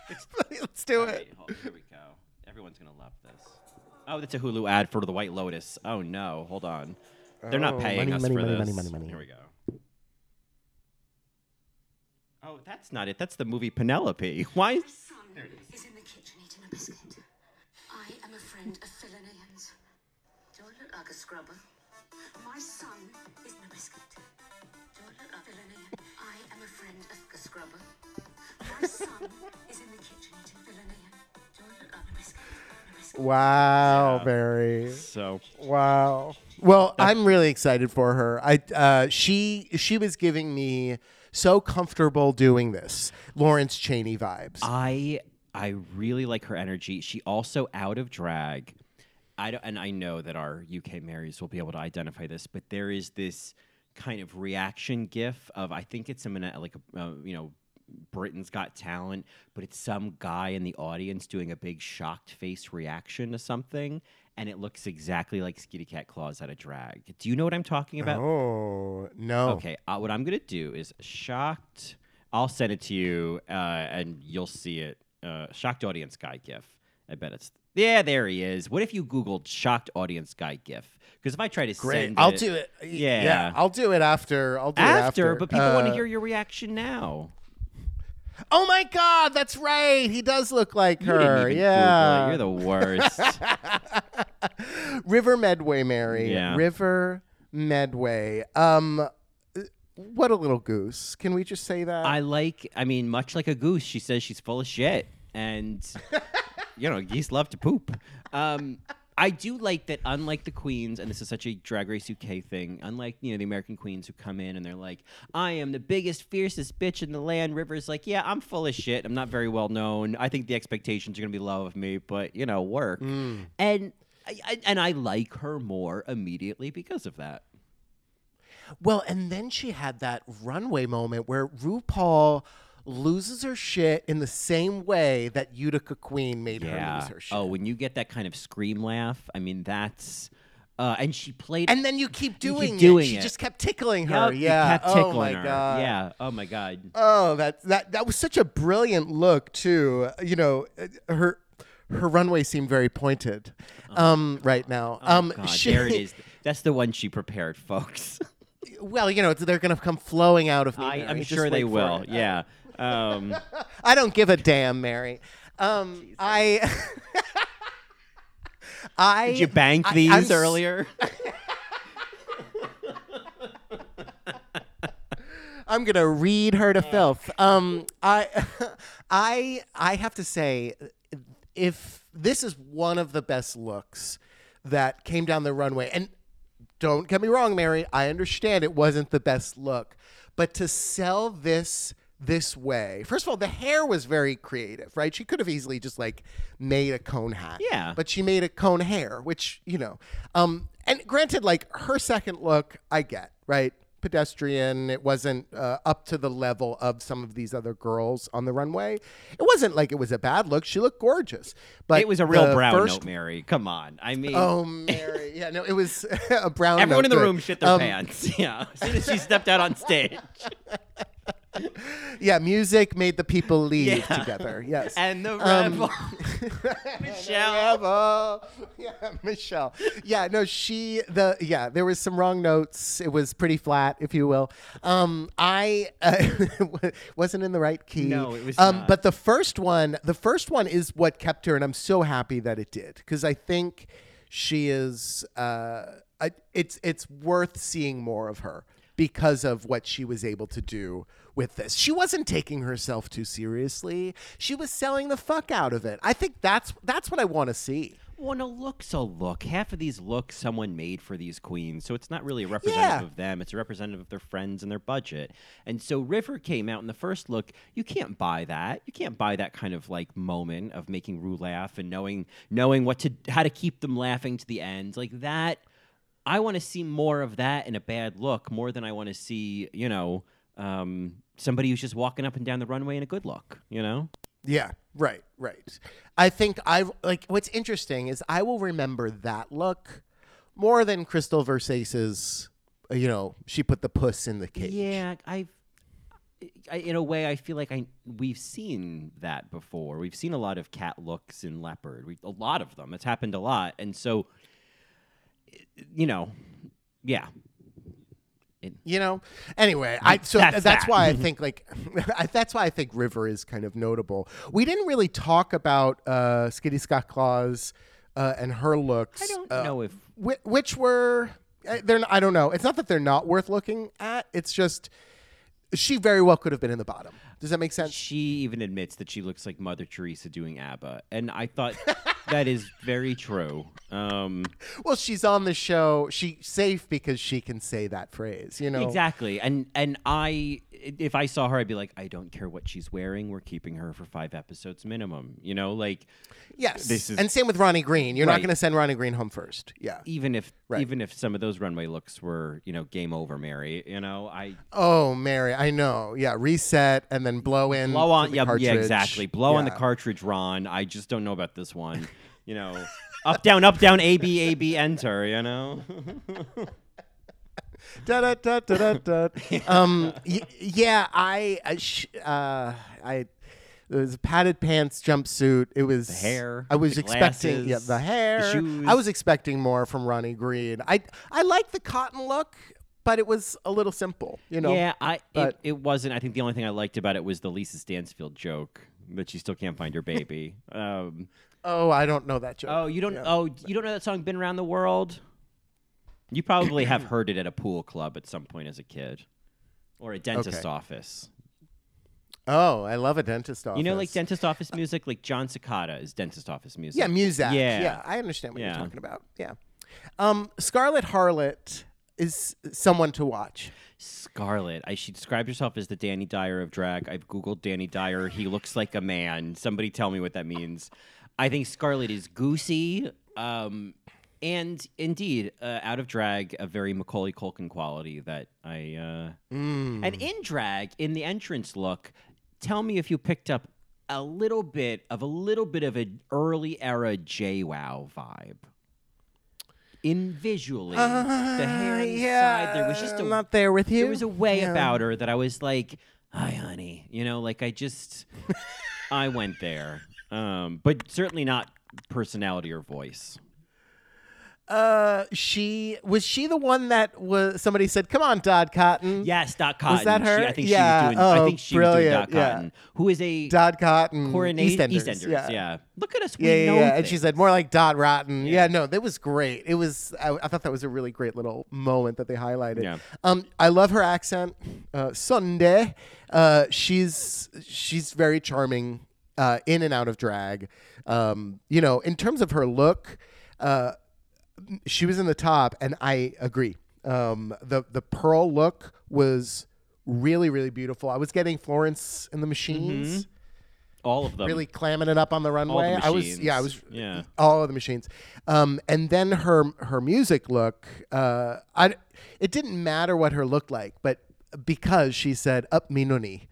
(laughs) Let's do it. right, hold- here we go. Everyone's gonna love this. Oh, that's a Hulu ad for the White Lotus. Oh no, hold on. They're not Oh, paying money, us money, for money, this. money, money, money. Here we go. Oh, that's not it. That's the movie Penelope. (laughs) Why? Is in the kitchen eating a biscuit. I am a friend of Phil and Ian's. Do I look like a scrubber? My son is no biscuit. Do I look like villainy? I am a friend of a scrubber. My son is in the kitchen eating villainy. Do I look like a biscuit? No. Wow, Barry. So Wow. Well, I'm really excited for her. I uh, she she was giving me so comfortable doing this. Lawrence Chaney vibes. I I really like her energy. She also out of drag. I don't, and I know that our UK Marys will be able to identify this, but there is this kind of reaction gif of I think it's some like uh, you know Britain's Got Talent, but it's some guy in the audience doing a big shocked face reaction to something, and it looks exactly like Skitty Cat Claws out of drag. Do you know what I'm talking about? oh no. Okay, uh, what I'm gonna do is shocked. I'll send it to you, uh, and you'll see it. Uh, shocked audience guy gif. I bet it's yeah. There he is. What if you googled shocked audience guy gif? Because if I try to Great. send I'll it, do it. Yeah. Yeah. I'll do it after. I'll do after, it after. but people want to Uh, hear your reaction now. Oh my God, that's right. He does look like You her. yeah. you're the worst. (laughs) River Medway, Mary. Yeah. River Medway. Um, what a little goose. Can we just say that? I like. I mean, much like a goose, she says she's full of shit, and (laughs) you know, geese love to poop. Um, I do like that. Unlike the queens, and this is such a Drag Race UK thing. Unlike you know the American queens who come in and they're like, "I am the biggest, fiercest bitch in the land." River's like, "Yeah, I'm full of shit. I'm not very well known. I think the expectations are gonna be low of me, but you know, work." Mm. And I, and I like her more immediately because of that. Well, and then she had that runway moment where RuPaul loses her shit in the same way that Utica Queen made her lose her shit. Oh, when you get that kind of scream laugh, I mean, that's. Uh, and she played. and then you keep You doing, keep doing it. She it. just kept tickling her. You yeah. kept tickling oh my her. god. Yeah. Oh my god. Oh, that that that was such a brilliant look too. You know, uh, her her runway seemed very pointed. Um, right now. um, Oh God, she- there it (laughs) is. That's the one she prepared, folks. Well, you know, they're gonna come flowing out of me. I, I'm Just sure they will. Yeah. Um, (laughs) I don't give a damn, Mary. Um, I. (laughs) I did you bank I- these I'm earlier? (laughs) I'm gonna read her to filth. Um, I, I, I have to say, if this is one of the best looks that came down the runway, and don't get me wrong, Mary, I understand it wasn't the best look, but to sell this this way, first of all, the hair was very creative, right? She could have easily just like made a cone hat, Yeah. but she made a cone hair, which you know, um, and granted, like her second look, I get right. Pedestrian. It wasn't uh, up to the level of some of these other girls on the runway. It wasn't like it was a bad look. She looked gorgeous, but it was a real brown first note, Mary. Come on. I mean, Oh, Mary. (laughs) Yeah, no, it was (laughs) a brown. everyone note, in the good. room shit their Um, pants. (laughs) Yeah. As soon as she stepped out on stage. (laughs) Yeah, music made the people leave Yeah. together. Yes. And the Um, rebel. (laughs) Michelle. Bravo. Yeah, Michelle. Yeah, no, she the yeah, there was some wrong notes. It was pretty flat, if you will. Um, I uh, (laughs) wasn't in the right key. No, it was Um, not. but the first one, the first one is what kept her, and I'm so happy that it did because I think she is. Uh, I, it's it's worth seeing more of her because of what she was able to do with this. She wasn't taking herself too seriously. She was selling the fuck out of it. I think that's that's what I want to see. Well, no, look's a look. Half of these looks someone made for these queens, so it's not really a representative Yeah. of them. It's a representative of their friends and their budget. And so River came out in the first look. You can't buy that. You can't buy that kind of like moment of making Ru laugh and knowing knowing what to how to keep them laughing to the end. Like that. I want to see more of that in a bad look more than I want to see, you know, um, somebody who's just walking up and down the runway in a good look. You know. Yeah, right, right. I think I like what's interesting is I will remember that look more than Krystal Versace's. You know, she put the puss in the cage. Yeah, I've. I, in a way, I feel like I we've seen that before. We've seen a lot of cat looks in leopard. We a lot of them. It's happened a lot, and so, you know, yeah. You know. Anyway, I so That's that's, that. why I (laughs) think like (laughs) that's why I think River is kind of notable. We didn't really talk about uh, Skitty Scott Claus. uh, and her looks. I don't uh, know if whi- which were uh, they're. I don't know. It's not that they're not worth looking at. It's just she very well could have been in the bottom. Does that make sense? she even admits that she looks like Mother Teresa doing ABBA, and I thought (laughs) that is very true. Um, Well, she's on the show. She's safe because she can say that phrase. You know Exactly, and and I, if I saw her, I'd be like, I don't care what she's wearing. We're keeping her for five episodes minimum. You know, like Yes. This is- and same with Ronnie Green. You're not going to send Ronnie Green home first. Yeah. even if Right. even if some of those runway looks were you know game over, Mary. You know, I Oh, Mary, I know. Yeah, reset and then blow in. blow on the yeah, yeah exactly blow on the cartridge, Ron. I just don't know about this one. (laughs) You know, up down up down A B A B enter. You know. Da, da, da, da, da, da. um, y- yeah, I, I, sh- uh, I, it was a padded pants jumpsuit. It was The hair, I was the expecting, yeah, glasses, the hair. shoes. I was expecting more from Ronnie Green. I, I like the cotton look, but it was a little simple. You know. Yeah, I it, it wasn't. I think the only thing I liked about it was the Lisa Stansfield joke that she still can't find her baby. (laughs) um, Oh, I don't know that joke. oh, you don't. Yeah. Oh, you don't know that song "Been Around the World"? You probably have (clears throat) heard it at a pool club at some point as a kid, or a dentist Okay. office. Oh, I love a dentist office. You know, like dentist (laughs) office music, like Jon Secada is dentist office music. Yeah, music. Yeah. yeah, I understand what Yeah. you're talking about. Yeah. Um, Scarlett Harlot is someone to watch. Scarlet. I she described herself as the Danny Dyer of drag. I've googled Danny Dyer. He looks like a man. Somebody tell me what that means. I think Scarlet is goosey, um, and indeed uh, out of drag, a very Macaulay Culkin quality that I. Uh, Mm. And in drag, in the entrance look, tell me if you picked up a little bit of a little bit of an early era JWoww vibe. In visually, the hair Uh, inside, there was just a I'm not there with you. there was a way Yeah. about her that I was like, "Hi, honey," you know, like I just, (laughs) I went there, um, but certainly not personality or voice. Uh, she was she the one that was somebody said, "Come on, Dot Cotton." Yes, Dot Cotton. Was that She- her? I think Yeah. she was doing. I Oh, think she was doing brilliant. Dot Yeah. Cotton, who is a Dot Cotton. coronation EastEnders. EastEnders. Yeah. Look at us. We Yeah, yeah, know yeah. And she said more like Dot Rotten. Yeah. no, that was great. It was. I, I thought that was a really great little moment that they highlighted. Yeah. Um, I love her accent. Uh, Sunday. Uh, she's she's very charming. Uh, in and out of drag. Um, you know, in terms of her look, uh, she was in the top, and I agree. Um, the the pearl look was really really beautiful. I was getting Florence in the machines all of them. really clamming it up on the runway. I was yeah, I was Yeah. all of the machines. Um, and then her her music look, uh, I it didn't matter what her looked like, but because she said up me nunny.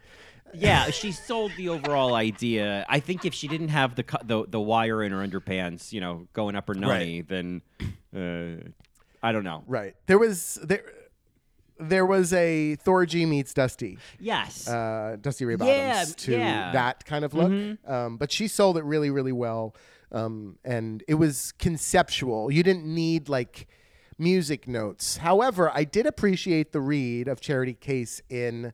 Yeah, she sold the overall idea. I think if she didn't have the cu- the, the wire in her underpants, you know, going up her nunny, then uh, I don't know. Right. There was there there was a Thorgy meets Dusty. Yes. uh, Dusty Ray Yeah, to yeah. Mm-hmm. that kind of look. Um, but she sold it really, really well. Um, and it was conceptual. You didn't need like music notes. However, I did appreciate the read of Charity Case in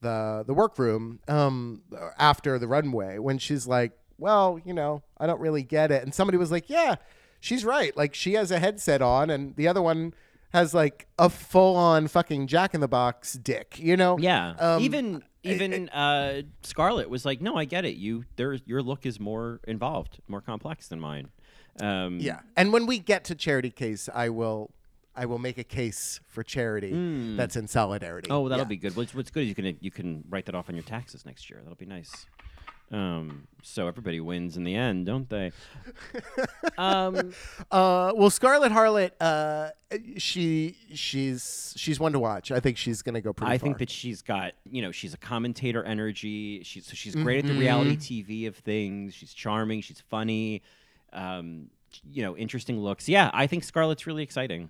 the the workroom um, after the runway when she's like, "Well, you know, I don't really get it," and somebody was like, "Yeah, she's right. Like she has a headset on, and the other one." Has like a full on fucking Jack in the Box dick, you know? yeah. um, even even uh, Scarlett was like, "No, I get it. You there. Your look is more involved, more complex than mine." Um, Yeah. And when we get to charity case, I will I will make a case for charity that's in solidarity. Oh, that'll Yeah. be good. What's, what's good is you can you can write that off on your taxes next year. That'll be nice. Um, so everybody wins in the end, don't they? (laughs) um, Uh, well, Scarlett Harlot, uh, she she's she's one to watch. I think she's gonna go pretty. Well. I think that she's got, you know, she's a commentator energy. She's so she's great at the reality Mm-hmm. TV of things. She's charming. She's funny. Um, you know, interesting looks. Yeah, I think Scarlett's really exciting.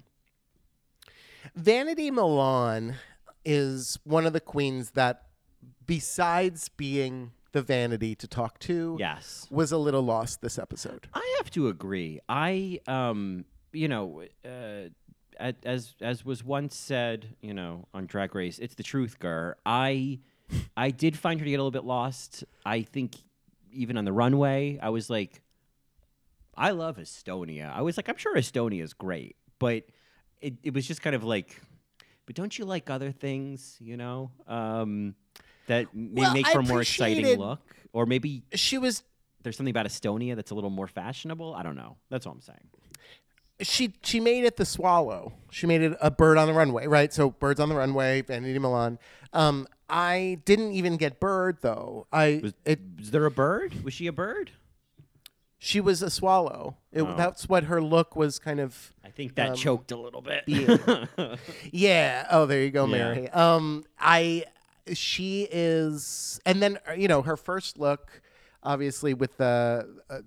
Vanity Milan is one of the queens that, besides being the vanity to talk to, Yes, was a little lost this episode. I have to agree. I, um, you know, uh, as as was once said, you know, on Drag Race, it's the truth, Gur. I, I did find her to get a little bit lost. I think even on the runway, I was like, I love Estonia. I was like, I'm sure Estonia is great, but it, it was just kind of like, but don't you like other things, you know, um, that may Well, make for a more exciting look? Or maybe She was there's something about Estonia that's a little more fashionable. I don't know. That's all I'm saying. she she made it the swallow. She made it a bird on the runway, right? So birds on the runway, Vanity Milan. Um, I didn't even get bird though. I Was, it was there a bird? Was she a bird? She was a swallow. It, Oh. That's what her look was kind of. I think that Um, choked a little bit. (laughs) Yeah. Oh, there you go, Yeah. Mary. Um, I she is, and then uh, you know her first look, obviously with the uh,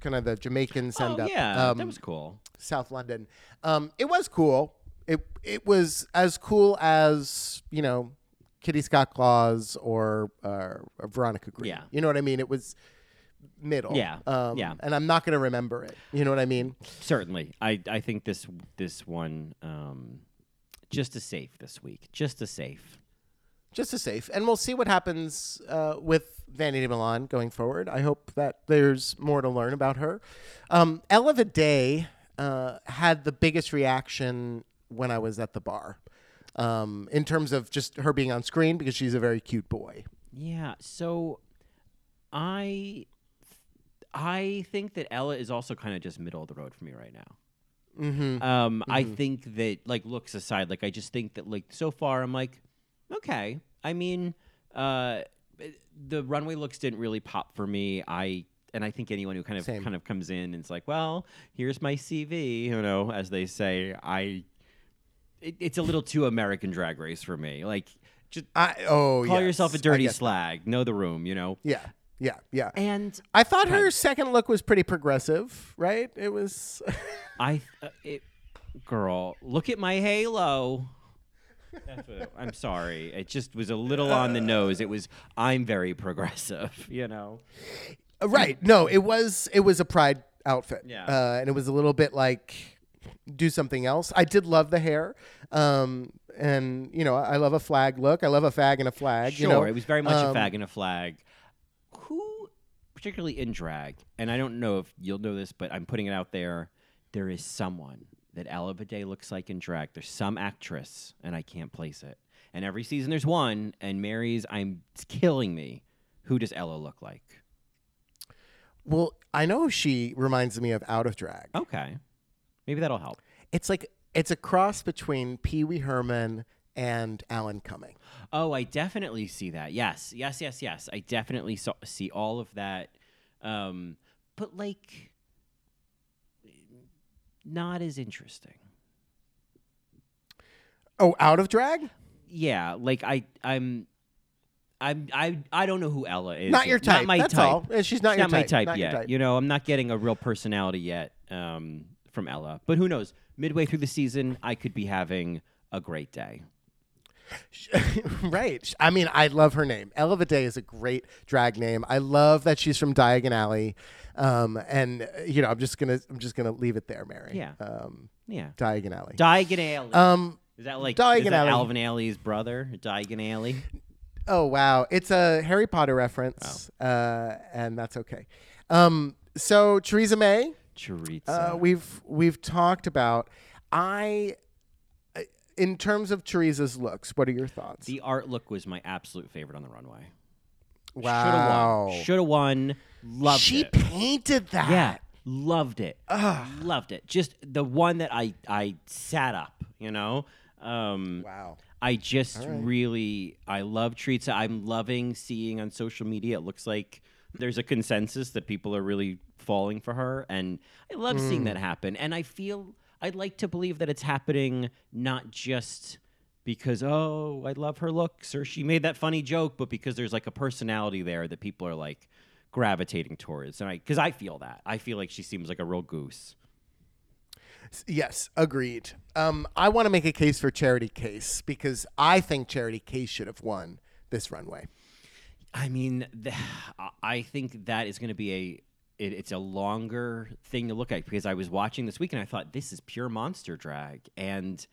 kind of the Jamaican send oh up. yeah, um, that was cool. South London. Um, it was cool. It it was as cool as you know, Kitty Scott Claus or uh, or Veronica Green. Yeah. you know what I mean. It was middle. Yeah, um, yeah. And I'm not going to remember it. You know what I mean? Certainly, I I think this this one um, just as safe this week. Just as safe. Just as safe, and we'll see what happens uh, with Vanity Milan going forward. I hope that there's more to learn about her. Um, Ella Day uh, had the biggest reaction when I was at the bar. Um, in terms of just her being on screen because she's a very cute boy. Yeah. So, I I think that Ella is also kind of just middle of the road for me right now. Mm-hmm. Um, I think that like looks aside, like I just think that like so far I'm like, okay. I mean, uh, the runway looks didn't really pop for me. I and I think anyone who kind of Same. kind of comes in and it's like, well, here's my CV, you know, as they say. I it, it's a little too American Drag Race for me. Like, just I oh call yes, yourself a dirty slag. Know the room, you know. Yeah, yeah, yeah. And I thought her second look was pretty progressive, right? It was. (laughs) I, uh, it, girl, look at my halo. That's what it- I'm sorry. It just was a little on the nose. It was I'm very progressive, (laughs) you know. right. No, it was. It was a pride outfit. Yeah. Uh, and it was a little bit like do something else. I did love the hair. Um, and you know, I love a flag look. I love a fag and a flag. Sure, you know? it was very much Um, a fag and a flag. Particularly in drag, and I don't know if you'll know this, but I'm putting it out there. There is someone that Ella Vaday looks like in drag. There's some actress, and I can't place it. And every season there's one, and Mary's, I'm it's killing me. Who does Ella look like? Well, I know she reminds me of Out of Drag. Okay, maybe that'll help. It's like it's a cross between Pee Wee Herman and Alan Cumming. Oh, I definitely see that. Yes, yes, yes, yes. I definitely saw, see all of that. Um, but like, not as interesting. Oh, Out of Drag? Yeah, like I, I'm, I'm, I, I don't know who Ella is. Not your type. Not my That's type. all. She's not She's your not my type. type Not yet. type. You know, I'm not getting a real personality yet um, from Ella. But who knows? Midway through the season, I could be having a great day. (laughs) right. I mean, I love her name. Ella Day is a great drag name. I love that she's from Diagon Alley. Um, and uh, you know, I'm just gonna I'm just gonna leave it there, Mary. Yeah. Um, Yeah. Diagon Alley. Diagon Alley. um. is that like Diagon is that Alley. Alvin Ailey's brother? Diagon Alley. Oh wow, it's a Harry Potter reference, Oh. uh, and that's okay. Um. So Theresa May, Choriza. uh, we've we've talked about. I, in terms of Teresa's looks, what are your thoughts? The art look was my absolute favorite on the runway. wow. Should have won. Should have won. Loved she it. She painted that. Yeah, loved it. Loved it. Just the one that I I sat up. You know. Um, Wow. I just right. really I love Teresa. I'm loving seeing on social media. It looks like there's a consensus that people are really falling for her, and I love seeing that happen. And I feel I'd like to believe that it's happening not just because oh I love her looks or she made that funny joke, but because there's like a personality there that people are like gravitating towards. And I because I feel that I feel like she seems like a real goose. Yes, agreed. Um, I want to make a case for Charity Case because I think Charity Case should have won this runway. I mean, th- (sighs) I think that is going to be a. It, it's a longer thing to look at because I was watching this week and I thought this is pure monster drag, and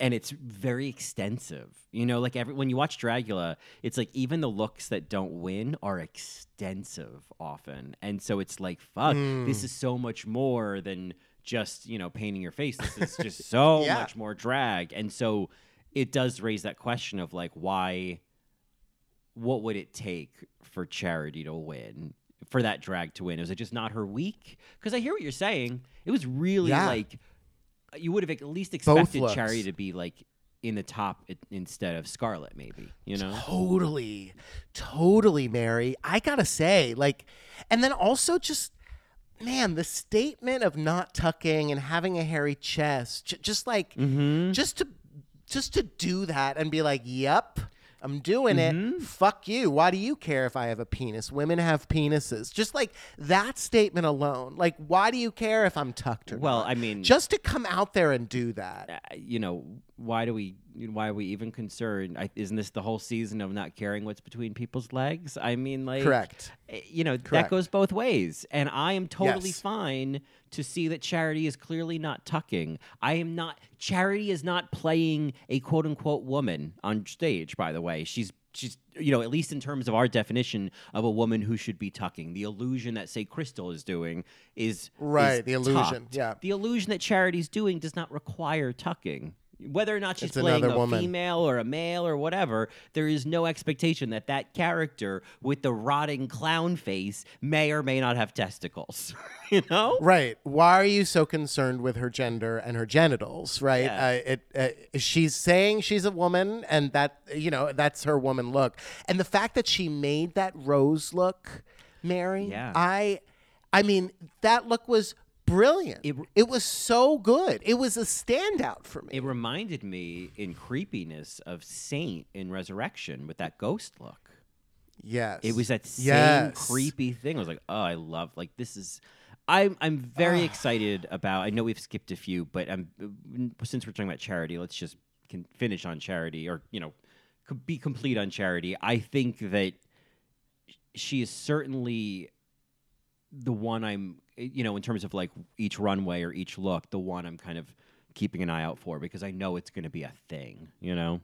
and it's very extensive. You know, like every when you watch Dragula, it's like even the looks that don't win are extensive often, and so it's like fuck, this hmm. is so much more than just you know painting your face. This is just (laughs) so Yeah. much more drag, and so it does raise that question of like why what would it take for charity to win for that drag to win Was it just not her week because i hear what you're saying it was really Yeah. like you would have at least expected charity to be like in the top instead of scarlet maybe you know Totally, totally, Mary. I gotta say, like, and then also just, man, the statement of not tucking and having a hairy chest, j- just like, Mm-hmm. just to, just to do that and be like, yep. I'm doing Mm-hmm. it. Fuck you. Why do you care if I have a penis? Women have penises. Just like that statement alone. Like, why do you care if I'm tucked or Well, not? I mean- just to come out there and do that. uh, you know why do we why are we even concerned I, isn't this the whole season of not caring what's between people's legs i mean like Correct. eh, you know that goes both ways and i am totally Yes. fine to see that charity is clearly not tucking i am not charity is not playing a quote unquote woman on stage by the way she's she's you know at least in terms of our definition of a woman who should be tucking the illusion that say Krystal is doing is Right, is the illusion, tucked. yeah. the illusion that charity's doing does not require tucking whether or not she's It's playing a woman. female or a male or whatever, there is no expectation that that character with the rotting clown face may or may not have testicles. (laughs) you know? Right. Why are you so concerned with her gender and her genitals? Right. Yeah. Uh, it. Uh, she's saying she's a woman, and that you know that's her woman look. And the fact that she made that rose look, Mary. Yeah. I. I mean, that look was brilliant. It- It, was so good. It was a standout for me. It reminded me in creepiness of Saint in Resurrection with that ghost look. yes. It was that same Yes. creepy thing. I was like, oh, I love like this is. I'm I'm very excited about. I know we've skipped a few, but I'm since we're talking about charity, let's just can finish on charity, or you know, be complete on charity. I think that she is certainly the one I'm, you know, in terms of like each runway or each look, the one I'm kind of keeping an eye out for because I know it's going to be a thing. You know.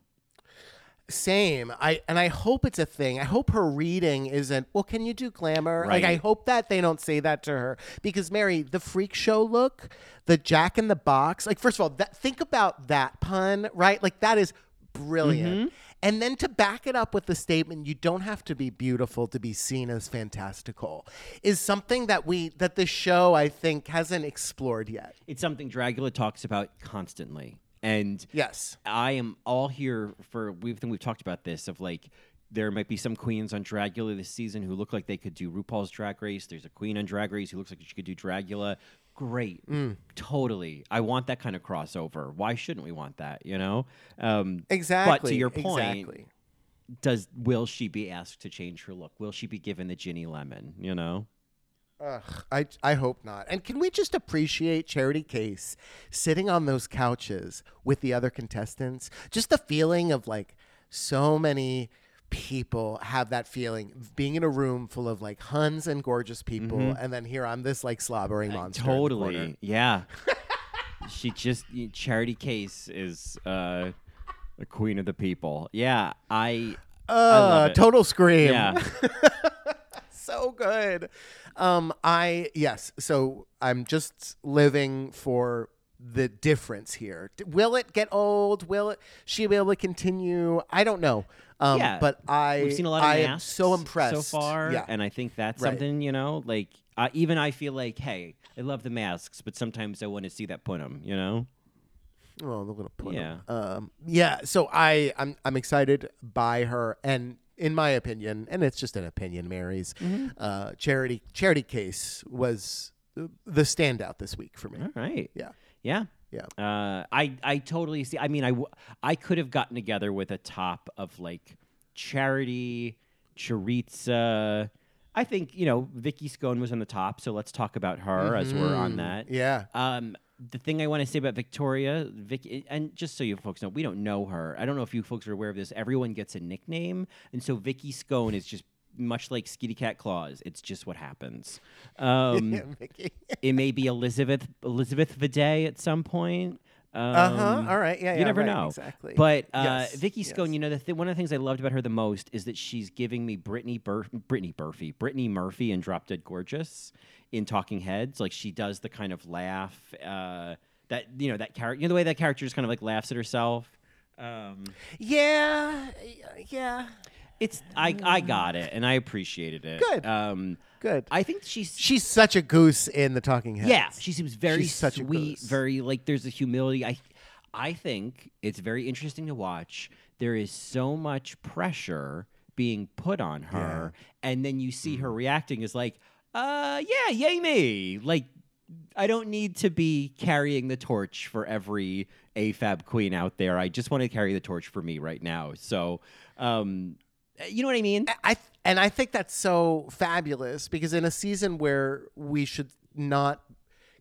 Same. I and I hope it's a thing. I hope her reading isn't, well, can you do glamour? Like I hope that they don't say that to her because Mary, the freak show look, the Jack in the Box, like first of all, that think about that pun, right? Like that is brilliant. Mm-hmm. And then to back it up with the statement, you don't have to be beautiful to be seen as fantastical, is something that we that the show I think hasn't explored yet. It's something Dragula talks about constantly. And Yes. I am all here for we've think we've talked about this of like there might be some queens on Dragula this season who look like they could do RuPaul's Drag Race. There's a queen on Drag Race who looks like she could do Dragula. Great, Mm. totally. I want that kind of crossover. Why shouldn't we want that? You know, um, Exactly. But to your point, exactly. does will she be asked to change her look? Will she be given the Ginny Lemon? You know, Ugh, I I hope not. And can we just appreciate Charity Case sitting on those couches with the other contestants? Just the feeling of like so many people have that feeling being in a room full of like huns and gorgeous people, and then here I'm this like slobbering monster. in the corner. totally. (laughs) Yeah, she just Charity Case is uh, the queen of the people. Yeah, I. I Uh, it. total scream. Yeah. (laughs) so good. Um, I yes. So I'm just living for the difference here. Will it get old? Will it, she be able to continue? I don't know. Um, yeah, but I we've seen a lot of I am masks so impressed so far, Yeah, and I think that's Right. something you know. Like uh, even I feel like, hey, I love the masks, but sometimes I want to see that put 'em, You know. oh, the little put Yeah. Um, yeah. So I I'm I'm excited by her, and in my opinion, and it's just an opinion, Mary's Mm-hmm. uh, charity charity case was the- the standout this week for me. All right. Yeah. Yeah. Yeah. Uh, I I totally see. I mean, I w- I could have gotten together with a top of like charity, choriza. I think you know Vicky Scone was on the top, so let's talk about her as we're on that. Mm-hmm. Yeah. Um, the thing I want to say about Victoria, Vicky, and just so you folks know, we don't know her. I don't know if you folks are aware of this. Everyone gets a nickname, and so Vicky Scone is just much like Skitty Cat Claus. It's just what happens. (laughs) Um, it may be Elizabeth Elizabeth Viday at some point. Um, Uh-huh. All right. Yeah, you yeah, never right, know. exactly. But uh, Yes, Vicky Scone, yes. you know, the th- one of the things I loved about her the most is that she's giving me Brittany Bur- Brittany Murphy, Brittany Murphy in Drop Dead Gorgeous in Talking Heads. Like she does the kind of laugh uh, that you know that character, you know, the way that character just kind of like laughs at herself. Um, Yeah, yeah. It's I I got it and I appreciated it. Good. Um, Good. I think she's She's such a goose in the Talking Heads. Yeah, she seems very She's such a sweet, goose. very like there's a humility. I I think it's very interesting to watch. There is so much pressure being put on her, and then you see her reacting as like, uh yeah, yay me. Like I don't need to be carrying the torch for every AFAB queen out there. I just want to carry the torch for me right now. So um you know what I mean? I and I think that's so fabulous because in a season where we should not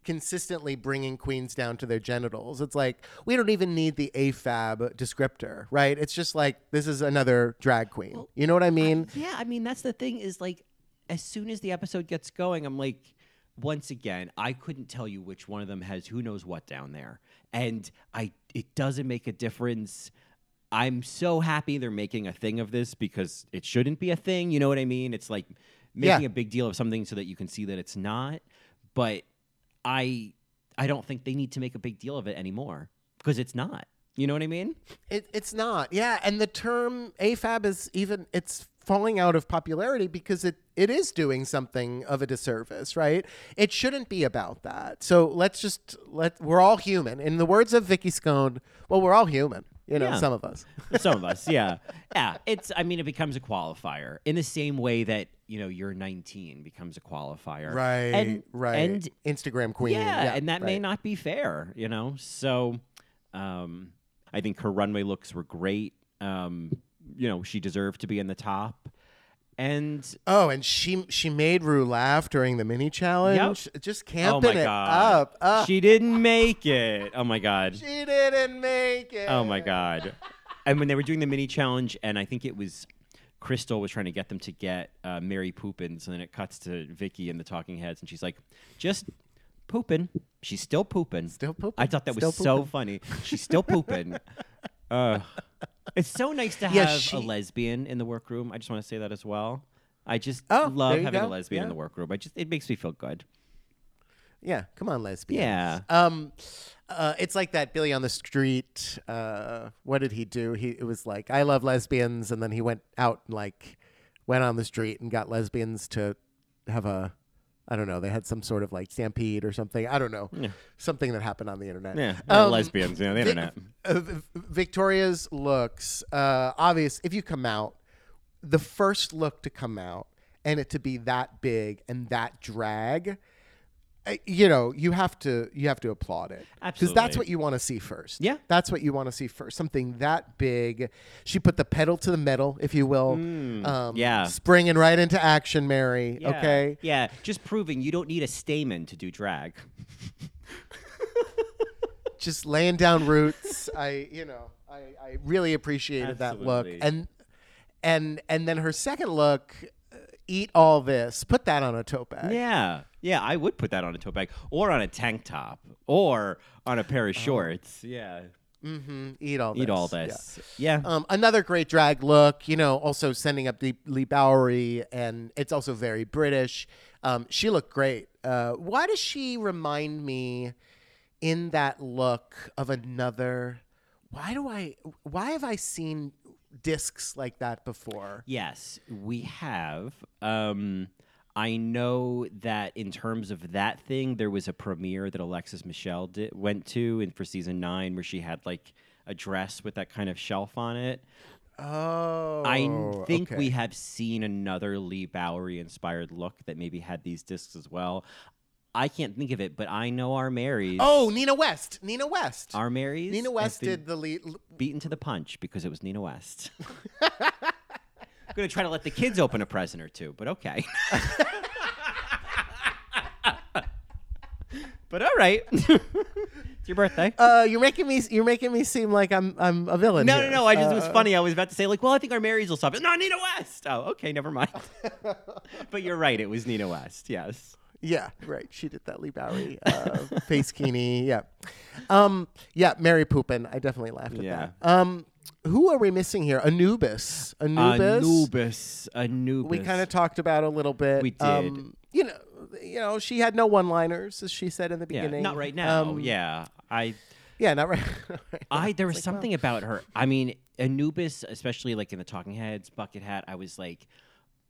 consistently bringing queens down to their genitals, it's like we don't even need the AFAB descriptor, right? It's just like this is another drag queen. you know what I mean? Yeah, I mean that's the thing is like as soon as the episode gets going, I'm like once again, I couldn't tell you which one of them has who knows what down there. And I it doesn't make a difference. I'm so happy they're making a thing of this because it shouldn't be a thing, you know what I mean? It's like making Yeah. a big deal of something so that you can see that it's not. But I I don't think they need to make a big deal of it anymore because it's not. You know what I mean? It, it's not. Yeah, and the term AFAB is even it's falling out of popularity because it it is doing something of a disservice, right? It shouldn't be about that. So let's just let we're all human. In the words of Vicky Scone, well, we're all human. You know, Yeah. some of us. (laughs) Some of us, yeah, yeah. It's, I mean, it becomes a qualifier in the same way that you know you're 19 becomes a qualifier, Right, And, right. and Instagram queen. yeah, and that may right. not be fair, you know. So, um, I think her runway looks were great. Um, you know, she deserved to be in the top, and Oh, and she she made Ru laugh during the mini challenge. Just oh camping my it god, up. Uh, she didn't make it. Oh my god. she didn't make it. Oh my god! And when they were doing the mini challenge, and I think it was Krystal was trying to get them to get uh, Mary Poopins, and then it cuts to Vicky and the Talking Heads, and she's like, "Just pooping. She's still pooping. Still pooping. I thought that was Still so funny. She's still pooping. (laughs) uh, it's so nice to have Yeah, a lesbian in the workroom. I just want to say that as well. I just Oh, love having a go. lesbian in the workroom. I just it makes me feel good. Yeah, come on, lesbians. Yeah. Um, uh, it's like that Billy on the Street. Uh, what did he do? He it was like I love lesbians, and then he went out and like went on the street and got lesbians to have a. I don't know. They had some sort of like stampede or something. I don't know. Something that happened on the internet. Yeah, Um, lesbians, you know, the Vic- internet. uh, Victoria's looks uh, obvious. If you come out, the first look to come out and it to be that big and that drag, you know, you have to you have to applaud it because that's what you want to see first. Yeah. that's what you want to see first. Something that big. She put the pedal to the metal, if you will. um, Mm, yeah. springing right into action, Mary. Yeah. Okay, Yeah, just proving you don't need a stamen to do drag. (laughs) just laying down roots. I, you know, I, I really appreciated that look, and and and then her second look, uh, eat all this. Put that on a tote bag. Yeah. Yeah, I would put that on a tote bag or on a tank top or on a pair of shorts. Yeah. Mm-hmm. Eat all. This. Eat all Yeah. this. Yeah. Um, another great drag look, you know, also sending up Leigh, Leigh Bowery, and it's also very British. Um, she looked great. Uh, why does she remind me in that look of another? Why do I? Why have I seen discs like that before? Yes, we have. Um, I know that in terms of that thing, there was a premiere that Alexis Michelle did, went to in for season nine where she had like a dress with that kind of shelf on it. Oh, I think okay. we have seen another Leigh Bowery inspired look that maybe had these discs as well. I can't think of it, but I know our Marys. Oh, Nina West. Nina West. our Marys. Nina West did the lead. beaten to the punch because it was Nina West. (laughs) I'm gonna try to let the kids open a present or two, but okay. (laughs) but all right. it's your birthday. Uh, you're making me. You're making me seem like I'm. I'm a villain. no, here. no, no. I just it was Uh, funny. I was about to say like, well, I think our Marys will stop it. No, Nina West. Oh, okay, never mind. (laughs) but you're right. It was Nina West. Yes. Yeah, right. She did that Leigh Bowery uh, (laughs) face kini. Yeah. Um, yeah, Mary Poopin. I definitely laughed at Yeah. that. Um, who are we missing here? Anubis. Anubis. Anubis. Anubis. We kind of talked about a little bit. We did. Um, you know, you know, she had no one-liners, as she said in the yeah, beginning. not right now. Um, yeah, I. Yeah, not right. (laughs) not right. I there was It's like, wow. something about her. I mean, Anubis, especially like in the Talking Heads, Bucket Hat. I was like,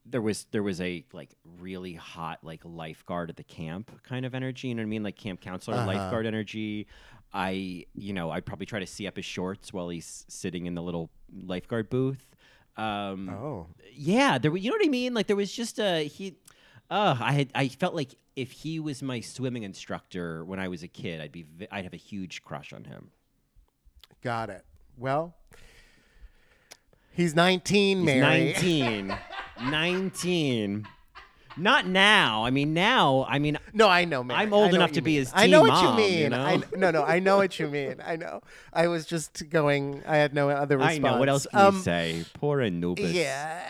there was there was a like really hot like lifeguard at the camp kind of energy. You know what I mean? Like camp counselor Uh-huh. lifeguard energy. I you know I'd probably try to see up his shorts while he's sitting in the little lifeguard booth. Um, Oh. yeah, there. You know what I mean? Like there was just a he. Uh, I had. I felt like if he was my swimming instructor when I was a kid, I'd be. I'd have a huge crush on him. Got it. Well, he's 19, He's Mary. 19. (laughs) 19. Not now. I mean, now, I mean, No, I know, Mary. I'm old enough to you be mean. his I know what mom, you you mean. know? I, no, no, I know what you mean. I know. I was just going. I had no other response. I know. What else can Um, you say? Poor Anubis. Yeah.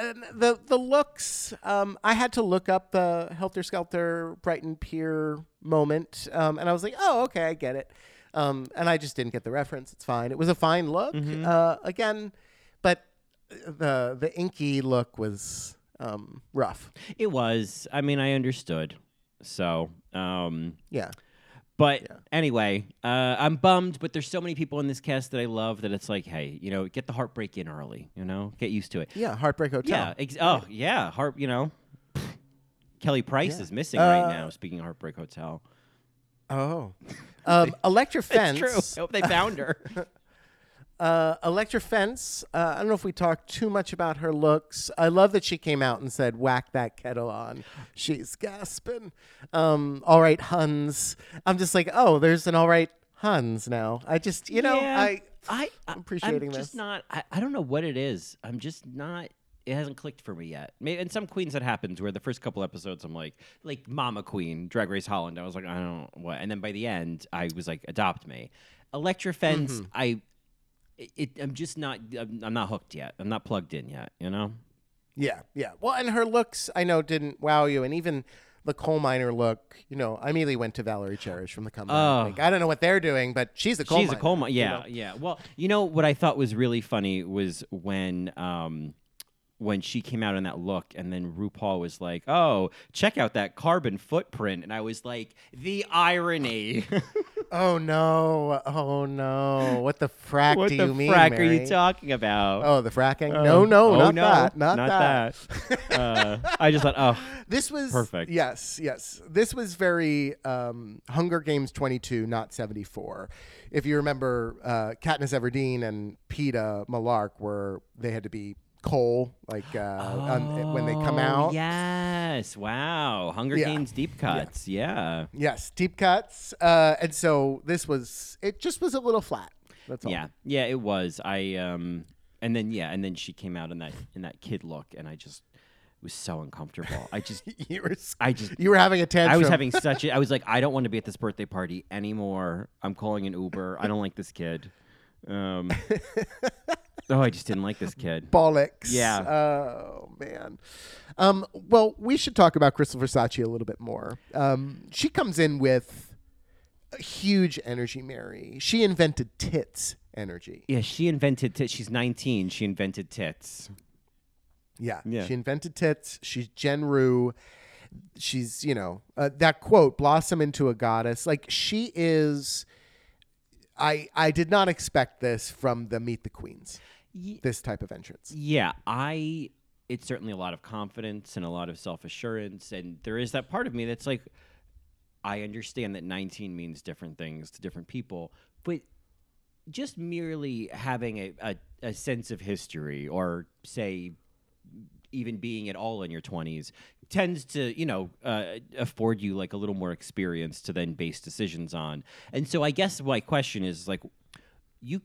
And the the looks, um, I had to look up the Helter Skelter Brighton Pier moment, um, and I was like, oh, okay, I get it. Um, and I just didn't get the reference. It's fine. It was a fine look. Mm-hmm. Uh, again, but the the inky look was um, rough. It was. I mean, I understood. So, um, Yeah. but anyway, uh, I'm bummed, but there's so many people in this cast that I love that it's like, hey, you know, get the heartbreak in early, you know, get used to it. Yeah. Heartbreak Hotel. Yeah. Ex- oh, yeah. Heart, you know, (sighs) Kelly Price Yeah. is missing right Uh, now, speaking of Heartbreak Hotel. Oh. Um, (laughs) Elektra Fence. It's true. I hope they found her. (laughs) Uh, Elektra Fence. Uh, I don't know if we talked too much about her looks. I love that she came out and said, "Whack that kettle on." She's gasping. Um, all right, Huns. I'm just like, oh, there's an all right Huns now. I just, you know, Yeah. I. I, I'm appreciating I'm just this. not. I, I don't know what it is. I'm just not. It hasn't clicked for me yet. Maybe in some queens that happens where the first couple episodes I'm like, like Mama Queen, Drag Race Holland. I was like, I don't know what, and then by the end I was like, adopt me. Elektra Fence. Mm-hmm. I. It, I'm just not. I'm, I'm not hooked yet. I'm not plugged in yet. You know. Yeah, yeah. Well, and her looks, I know, didn't wow you, and even the coal miner look. You know, I immediately went to Valerie Cherish from the comeback. Oh. Like, I don't know what they're doing, but she's a coal She's miner. a coal miner. you Yeah, know? yeah. Well, you know what I thought was really funny was when um when she came out in that look and then RuPaul was like, "Oh, check out that carbon footprint." And I was like, "The irony." (laughs) Oh no! Oh no! What the frack what do you mean? What the frack are you talking about? Oh, the fracking? no, no, Oh, not no, that. Not, that. that. (laughs) uh, I just thought, "Oh, This was Perfect. Yes, yes. This was very um, Hunger Games 22, not 74. If you remember, uh, Katniss Everdeen and Peeta Mellark were they had to be coal like uh, on, when they come Oh, out. Yes. Wow. Hunger Yeah. Games deep cuts. Yeah. Yes, deep cuts. Uh, and so this was it. Just was a little flat. That's all. Yeah, yeah, it was. I um, and then yeah, and then she came out in that in that kid look, and I just was so uncomfortable. I just, (laughs) you were. I just, You were having a tantrum. I was having such a. I was like, (laughs) I don't want to be at this birthday party anymore. I'm calling an Uber. I don't like this kid. Um, (laughs) oh, I just didn't like this kid. (laughs) bollocks. Yeah. Oh man. Um, well, we should talk about Krystal Versace a little bit more. Um, she comes in with a huge energy, Mary. She invented tits energy. Yeah, she invented. tits. she's 19. She invented tits. Yeah. Yeah. She invented tits. She's Jen Rue. She's, you know, uh, that quote, blossom into a goddess. Like she is. I I did not expect this from the Meet the Queens. Ye- This type of entrance. Yeah, I. It's certainly a lot of confidence and a lot of self assurance, and there is that part of me that's like, I understand that 19 means different things to different people, but just merely having a, a, a sense of history, or say, even being at all in your 20s, tends to, you know, uh, afford you like a little more experience to then base decisions on. And so I guess my question is like, you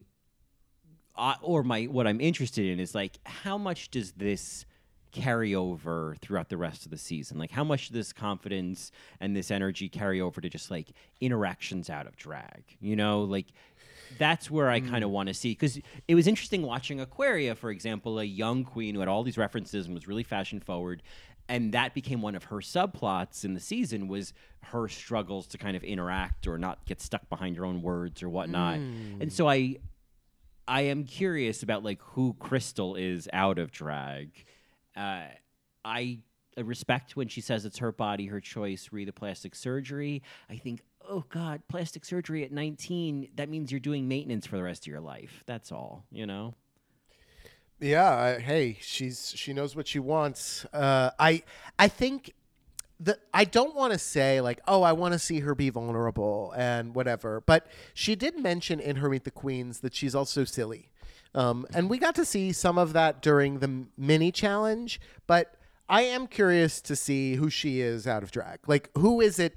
uh, or my what I'm interested in is like how much does this carry over throughout the rest of the season? Like how much does this confidence and this energy carry over to just like interactions out of drag? You know, like that's where I kind of want to see because it was interesting watching Aquaria, for example, a young queen who had all these references and was really fashion forward. and that became one of her subplots in the season was her struggles to kind of interact or not get stuck behind your own words or whatnot. And so I I am curious about like who Krystal is out of drag. Uh, I respect when she says it's her body, her choice, re the plastic surgery. I think, oh God, plastic surgery at 19, that means you're doing maintenance for the rest of your life. That's all, you know? Yeah, I- hey, she's she knows what she wants. Uh, I I think the I don't want to say like, oh, I want to see her be vulnerable and whatever, but she did mention in her Meet the Queens that she's also silly, um, and we got to see some of that during the mini challenge. But I am curious to see who she is out of drag. Like, who is it?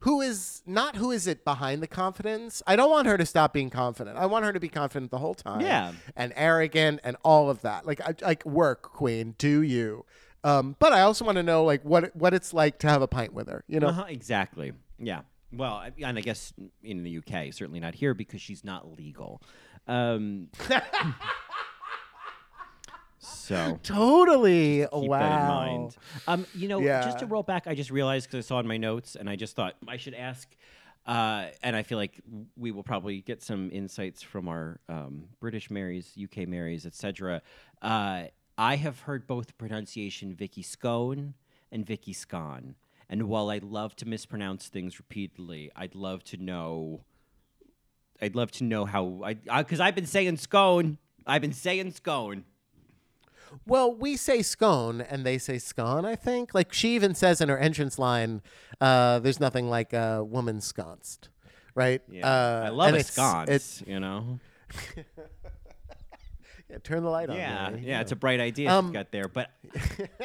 Who is not who is it behind the confidence? I don't want her to stop being confident. I want her to be confident the whole time Yeah. and arrogant and all of that. Like, I, like work, queen, do you? Um, but I also want to know like what what it's like to have a pint with her. You know, Uh-huh, exactly. Yeah. Well, and I guess in the UK, certainly not here because she's not legal. Um, so (laughs) totally. keep wow. that in mind. Um, you know, just to roll back, I just realized because I saw in my notes, and I just thought I should ask. Uh, and I feel like we will probably get some insights from our um, British Marys, UK Marys, etc. Uh, I have heard both the pronunciation Vicky Scone and Vicky Scone. And while I love to mispronounce things repeatedly, I'd love to know. I'd love to know how I because I've been saying scone. I've been saying scone. Well, we say scone and they say scone. I think. Like she even says in her entrance line, uh, "There's nothing like a woman sconced." Right. Yeah, Uh, I love and a it's- sconce. It's you know. (laughs) yeah, turn the light on. Yeah, yeah, you it's a bright idea Um, she's got there. But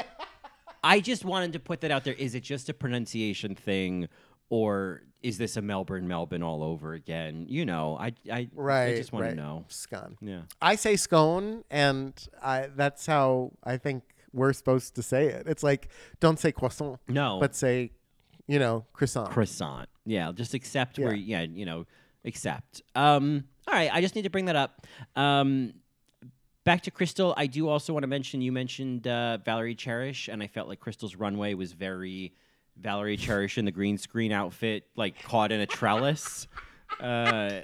(laughs) I just wanted to put that out there. Is it just a pronunciation thing, or is this a Melbourne Melbourne all over again? You know, I I, right. I just want right. to know. Scone. Yeah. I say scone, and I, that's how I think we're supposed to say it. It's like don't say croissant, No, but say, you know, croissant. croissant. Yeah, just accept where Yeah. yeah, you know, accept. Um all right, I just need to bring that up. Um back to Krystal, I do also want to mention you mentioned uh, Valerie Cherish and I felt like Krystal's runway was very Valerie Cherish in the green screen outfit like caught in a trellis. (laughs) Uh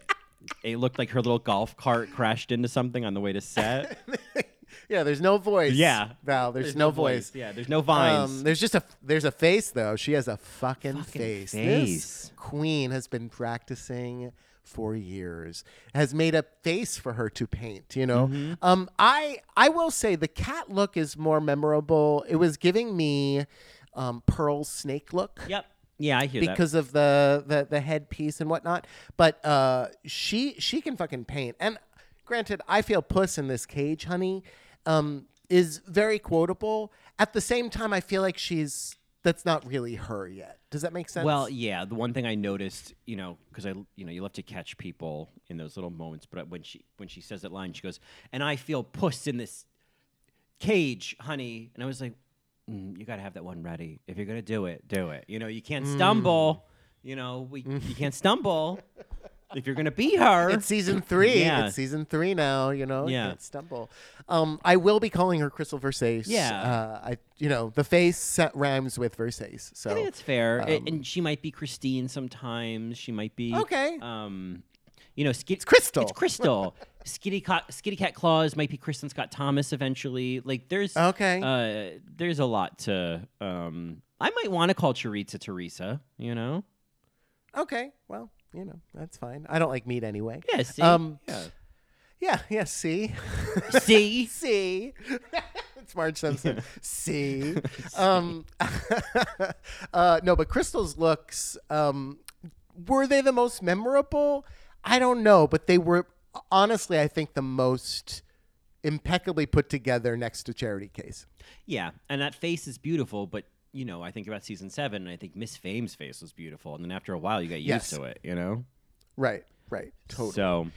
it looked like her little golf cart crashed into something on the way to set. (laughs) yeah, there's no voice. Yeah. Val. There's, no, voice. Yeah, there's no vines. Um, there's just a there's a face though. She has a fucking, Fucking face. face. This queen has been practicing for years. Has made a face for her to paint. You know. Mm-hmm. Um, I I will say the cat look is more memorable. It was giving me um, Pearl's snake look yep. Yeah, I hear that. because of the, the the headpiece and whatnot. But uh, she she can fucking paint. And granted, I feel Puss in this cage, honey, um, is very quotable. At the same time, I feel like she's that's not really her yet. Does that make sense? Well, yeah. The one thing I noticed, you know, because I, you know, you love to catch people in those little moments. But when she when she says that line, she goes, "And I feel puss in this cage, honey." And I was like, mm, "You got to have that one ready. If you're gonna do it, do it. You know, you can't Mm. stumble. You know, we you can't stumble (laughs) if you're gonna be her." it's season three. Yeah. It's season three now. You know, Yeah. can't stumble. Um, I will be calling her Krystal Versace. Yeah. uh, I you know the face set rhymes with Versace. So I think that's fair. Um, and she might be Christine sometimes. She might be Okay. Um, you know, Skit- It's Krystal. It's Krystal. (laughs) Skitty Cat, Skitty Cat Claus might be Kristin Scott Thomas eventually. Like there's Okay. Uh, there's a lot to. Um, I might want to call Choriza Teresa. You know. okay, well you know that's fine. I don't like meat anyway. Yeah. See. Um, yeah. Yeah, yeah, see. (laughs) See. see. (laughs) it's Marge Simpson. see. (laughs) Um uh no, but Krystal's looks um were they the most memorable? I don't know, but they were honestly I think the most impeccably put together next to Charity Kase. Yeah, and that face is beautiful, but you know, I think about season seven, and I think Miss Fame's face was beautiful, and then after a while, you get used Yes. to it. You know. Right, right. Totally. So.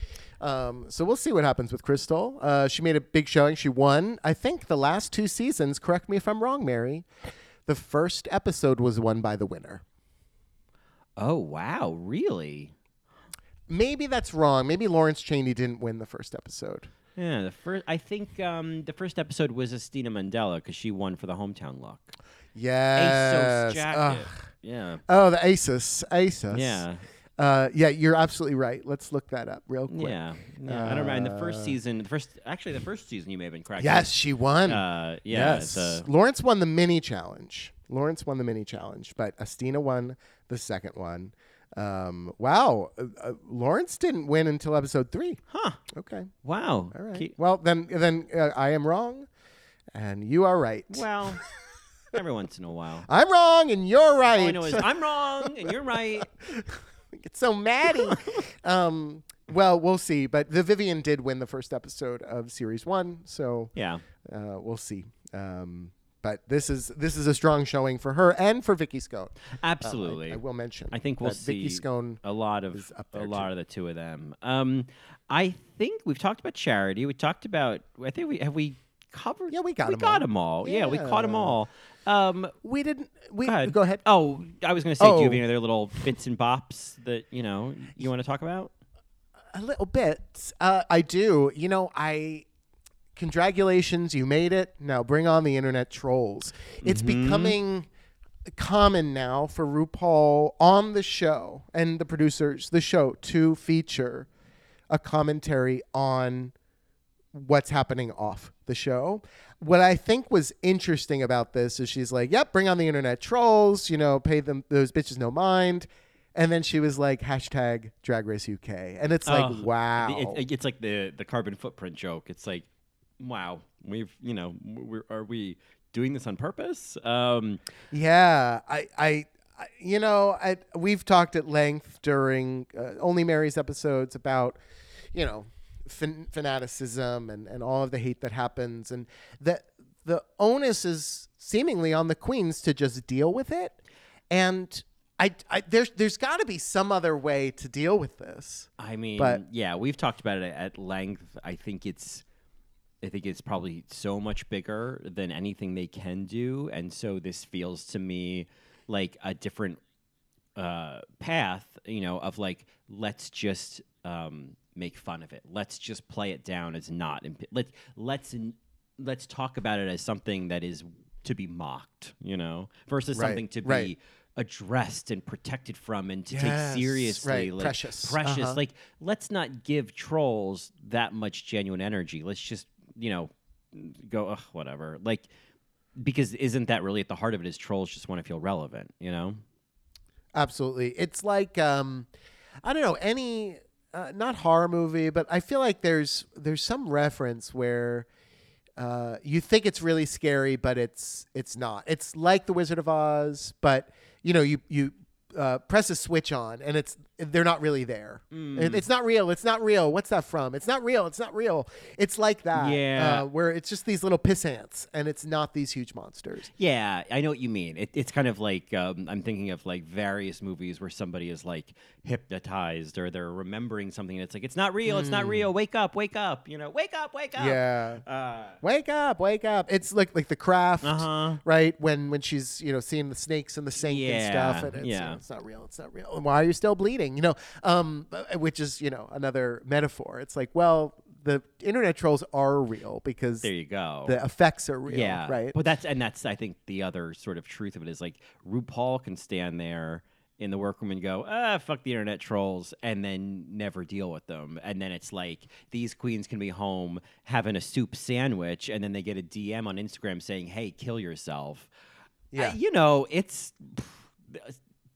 Um, so we'll see what happens with Krystal. Uh, she made a big showing. She won, I think, the last two seasons. Correct me if I'm wrong, Mary. The first episode was won by the winner. Oh wow! Really? Maybe that's wrong. Maybe Lawrence Chaney didn't win the first episode. Yeah, the first. I think um, the first episode was Asttina Mandella because she won for the hometown look. Yes. ASOS jacket. Ugh. Yeah. Oh, the ASUS. ASUS. Yeah. Uh, yeah, you're absolutely right. Let's look that up real quick. Yeah. Yeah. I don't remember. In the first season, the first actually the first season you may have been correct. Yes, she won. Uh, yeah. yes. the- Lawrence won the mini challenge. Lawrence won the mini challenge, but Asttina won the second one. Um, wow. Uh, uh, Lawrence didn't win until episode three. huh. Okay. Wow. All right. Keep- Well, then, then uh, I am wrong, and you are right. well, (laughs) every once in a while. I'm wrong, and you're right. All I know is I'm wrong and you're right. (laughs) (laughs) get so maddy. (laughs) um, well, we'll see. But the Vivienne did win the first episode of series one, so Yeah. uh, we'll see. Um, but this is this is a strong showing for her and for Vicky Scone. Um, I- Absolutely. I, will mention. I think we'll see Vicky Scone. a lot of is up a lot too. of the two of them. Um, I think we've talked about charity. We talked about. I think we have we covered. Yeah, we got we 'em got all. them all. Yeah, we caught them all. Um, We didn't. We go ahead. go ahead. Oh, I was going to say, do you have Oh. any other little bits and bops that you know you want to talk about? A little bit. Uh, I do. You know, I. Congratulations, you made it. Now bring on the internet trolls. It's Mm-hmm. becoming common now for RuPaul on the show and the producers, the show, to feature a commentary on what's happening off the show. What I think was interesting about this is she's like, "Yep, bring on the internet trolls. You know, pay them those bitches no mind." And then she was like, "Hashtag Drag Race UK," and it's like, Oh, "Wow." It- it- it's like the the carbon footprint joke. It's like, wow, we've you know, we're, are we doing this on purpose? Um, Yeah, I, I, I you know, I, we've talked at length during uh, Only Mary's episodes about, you know, fan- fanaticism and, and all of the hate that happens, and that the onus is seemingly on the queens to just deal with it, and I, I there's there's got to be some other way to deal with this. I mean, But- yeah, we've talked about it at length. I think it's, I think it's probably so much bigger than anything they can do, and so this feels to me like a different uh, path. You know, of like let's just um, make fun of it. Let's just play it down as not. Imp- let let's let's talk about it as something that is to be mocked. You know, versus Right, something to be. right. Addressed and protected from, and to Yes, take seriously, right, like precious. precious. Uh-huh. Like, let's not give trolls that much genuine energy. Let's just, you know, go Ugh, whatever. Like, because isn't that really at the heart of it? Is trolls just want to feel relevant? You know? Absolutely. It's like um I don't know, any uh, not horror movie, but I feel like there's there's some reference where uh, you think it's really scary, but it's it's not. It's like The Wizard of Oz, but you know, you you uh, press a switch on, and it's they're not really there. Hmm. It- it's not real. It's not real. What's that from? It's not real. It's not real. It's like that. Yeah. uh, where it's just these little piss ants, and it's not these huge monsters. Yeah, I know what you mean. It, it's kind of like um, I'm thinking of like various movies where somebody is like hypnotized or they're remembering something. And it's like it's not real. It's not real. Wake up! Wake up! You know, wake up! Wake up! Yeah. Uh, wake up, wake up. It's like like the craft, Uh-huh. right? When when she's you know seeing the snakes and the sink and stuff, Yeah, and it's, you know, it's not real, it's not real. And why are you still bleeding? You know, um, uh, which is you know another metaphor. It's like, well, the internet trolls are real because there you go. the effects are real, Yeah, right? But that's and that's I think the other sort of truth of it is like RuPaul can stand there in the workroom and go, ah, fuck the internet trolls, and then never deal with them. And then it's like these queens can be home having a soup sandwich, and then they get a DM on Instagram saying, "Hey, kill yourself." Yeah. Uh, you know, it's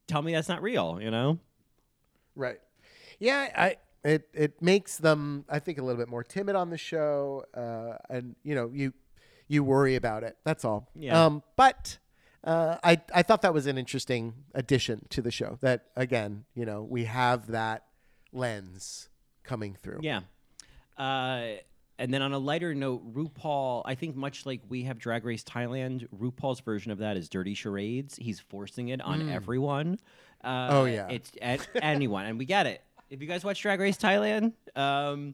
tell me that's not real. You know. Right. Yeah, I it it makes them I think a little bit more timid on the show, uh, and you know you you worry about it. That's all. Yeah. Um, but uh, I I thought that was an interesting addition to the show. That again, you know, we have that lens coming through. Yeah. Uh, and then on a lighter note, RuPaul, I think much like we have Drag Race Thailand, RuPaul's version of that is Dirty Charades. He's forcing it on everyone. Uh. Oh, yeah. It's at anyone. And we get it. If you guys watch Drag Race Thailand, um,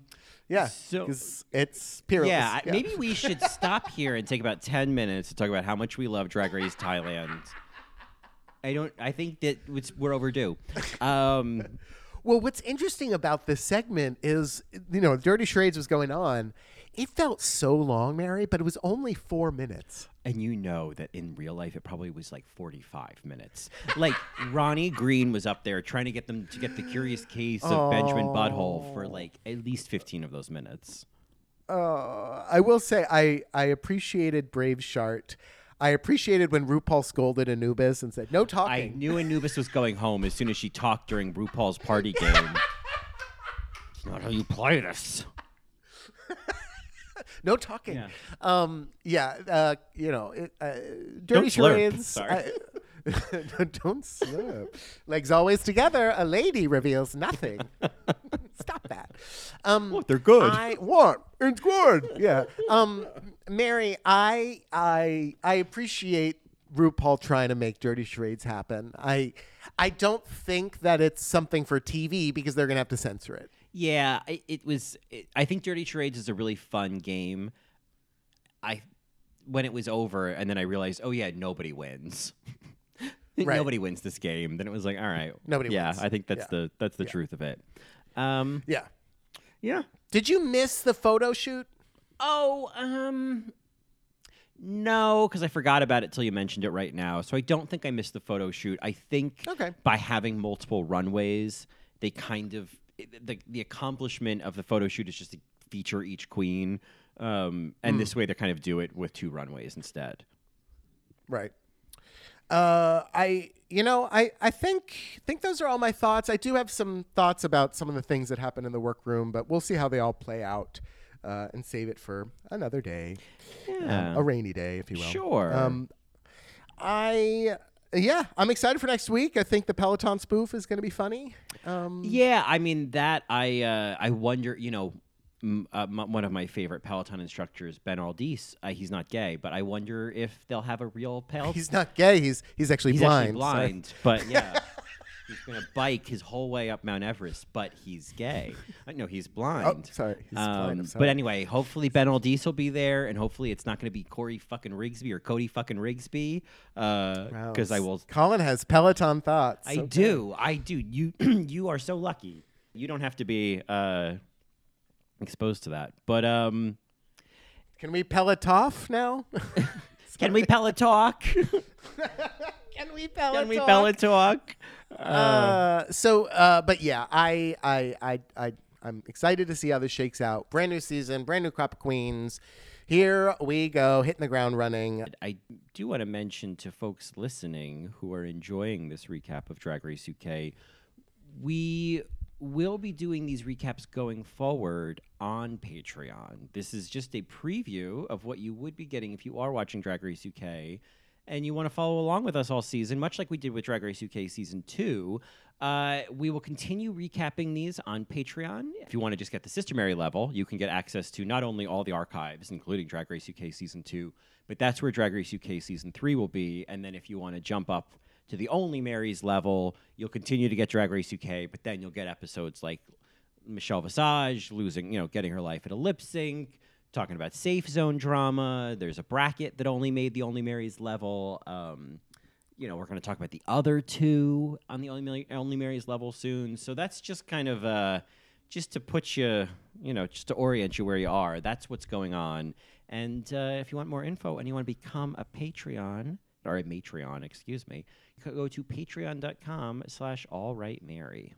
Yeah. So- it's peerless. yeah, I- maybe we (laughs) should stop here and take about 10 minutes to talk about how much we love Drag Race Thailand. I don't, I think that it's, we're overdue. Um, (laughs) Well, what's interesting about this segment is, you know, Dirty Charades was going on. It felt so long, Mary, but it was only four minutes. And you know that in real life, it probably was like 45 minutes. Like (laughs) Ronnie Green was up there trying to get them to get the curious case of Benjamin Butthole for like at least 15 of those minutes. Uh, I will say I I appreciated Brave Shart. I appreciated when RuPaul scolded Anubis and said, "No talking." I knew Anubis was going home as soon as she talked during RuPaul's party (laughs) game. (laughs) it's not how you play this. No talking. Yeah. Um, yeah, uh, you know, it, uh, dirty charades. (laughs) Don't slurp. Legs always together. A lady reveals nothing. (laughs) Stop that. Um, they're good. I what? It's good. Yeah. Um, Mary, I I I appreciate RuPaul trying to make dirty charades happen. I I don't think that it's something for TV because they're gonna have to censor it. Yeah, it, it was. It, I think Dirty Charades is a really fun game. I when it was over, and then I realized, oh yeah, nobody wins. (laughs) Right. Nobody wins this game. Then it was like, all right, Nobody Yeah, wins. I think that's Yeah. the that's the truth of it. Um, Yeah. yeah. Did you miss the photo shoot? Oh, um, no, because I forgot about it till you mentioned it right now. So I don't think I missed the photo shoot. I think Okay. by having multiple runways, they kind of the the accomplishment of the photo shoot is just to feature each queen, um, and this way they kind of do it with two runways instead. Right. Uh, I you know I I think think those are all my thoughts. I do have some thoughts about some of the things that happen in the workroom, but we'll see how they all play out. Uh, and save it for another day, Yeah. a rainy day, if you will. Sure. Um, I yeah, I'm excited for next week. I think the Peloton spoof is going to be funny. Um, Yeah, I mean that. I uh, I wonder. You know, m- uh, m- one of my favorite Peloton instructors, Ben Alldis. Uh, he's not gay, but I wonder if they'll have a real Peloton. (laughs) he's not gay. He's he's actually He's blind. actually blind, but yeah. (laughs) He's gonna bike his whole way up Mount Everest, but he's gay. Uh, no, he's (laughs) blind. Oh, sorry. He's blind, I'm Um, sorry. but anyway, hopefully Ben Alldis will be there, and hopefully it's not going to be Corey fucking Rigsby or Cody fucking Rigsby, Wow, because I will. Colin has Peloton thoughts. I Okay. do, I do. You (clears throat) you are so lucky. You don't have to be uh, exposed to that. But um, Can we Pelotoff now? (laughs) (laughs) can we pellet talk? Can we Peloton? can we pellet talk? Uh, so, uh, but yeah, I, I, I, I, I'm excited to see how this shakes out. Brand new season, brand new crop of queens. Here we go, hitting the ground running. I do want to mention to folks listening who are enjoying this recap of Drag Race UK, we will be doing these recaps going forward on Patreon. This is just a preview of what you would be getting if you are watching Drag Race UK and you want to follow along with us all season, much like we did with Drag Race UK season two. Uh, we will continue recapping these on Patreon. If you want to just get the Sister Mary level, you can get access to not only all the archives, including Drag Race UK season two, but that's where Drag Race UK season three will be. And then if you want to jump up to the Only Marys level, you'll continue to get Drag Race UK, but then you'll get episodes like Michelle Visage losing, you know, getting her life at a lip sync, talking about safe zone drama. There's a bracket that only made the Only Marys level. Um, you know, we're going to talk about the other two on the Only, Only Marys level soon. So that's just kind of uh, just to put you, you know, just to orient you where you are. That's what's going on. And uh, if you want more info and you want to become a Patreon or a Matreon, excuse me, go to patreon.com slash all right Mary.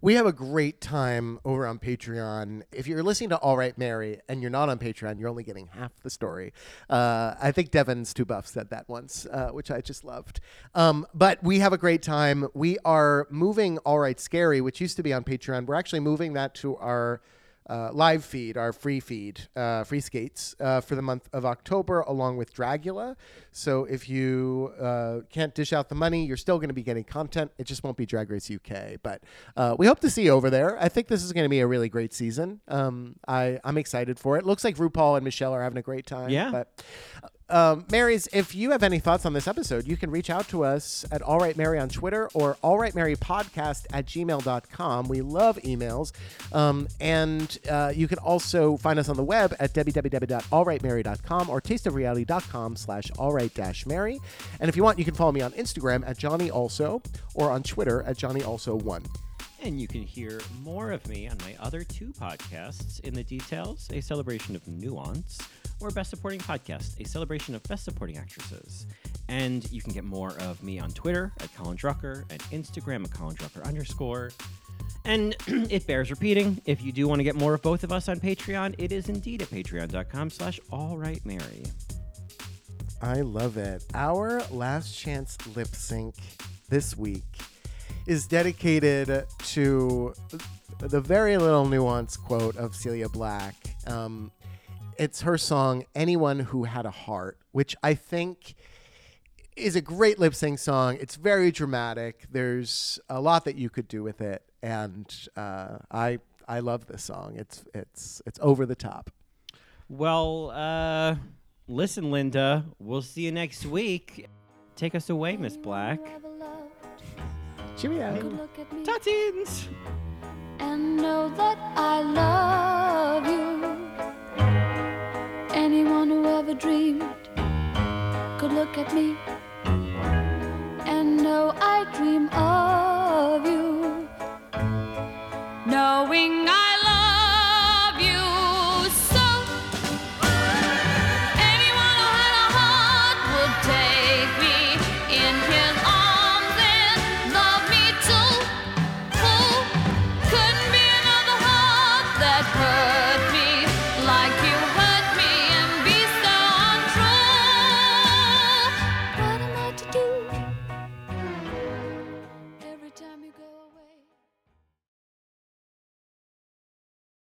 We have a great time over on Patreon. If you're listening to All Right Mary and you're not on Patreon, you're only getting half the story. Uh, I think Devin's Too Buff said that once, uh, which I just loved. Um, but we have a great time. We are moving All Right Scary, which used to be on Patreon. We're actually moving that to our uh, live feed, our free feed, uh, free skates uh, for the month of October, along with Dragula. So if you uh, can't dish out the money, you're still going to be getting content. It just won't be Drag Race UK. But uh, we hope to see you over there. I think this is going to be a really great season. Um, I, I'm excited for it. Looks like RuPaul and Michelle are having a great time. Yeah. But um, Marys, if you have any thoughts on this episode, you can reach out to us at All Right Mary on Twitter or All Right Mary Podcast at gmail.com. We love emails. Um, and uh, you can also find us on the web at www.allrightmary.com or tasteofreality.com slash allright dash Mary. And if you want, you can follow me on Instagram at Johnny Also or on Twitter at Johnny Also1. And you can hear more of me on my other two podcasts In the Details, a celebration of nuance, or Best Supporting Podcast, a celebration of Best Supporting Actresses. And you can get more of me on Twitter at Colin Drucker and Instagram at Colin Drucker underscore. And (clears throat) it bears repeating, if you do want to get more of both of us on Patreon, it is indeed at patreon.com slash allrightmary. I love it. Our last chance lip sync this week is dedicated to the very little nuance quote of Cilla Black. Um, it's her song, Anyone Who Had a Heart, which I think is a great lip sync song. It's very dramatic. There's a lot that you could do with it. And uh, I I love this song. It's it's it's over the top. Well, uh, listen, Linda, we'll see you next week. Take us away, Miss Black. Cheerio. Look at me Tatins! and know that I love you. Anyone who ever dreamed could look at me and know I dream of you. Knowing I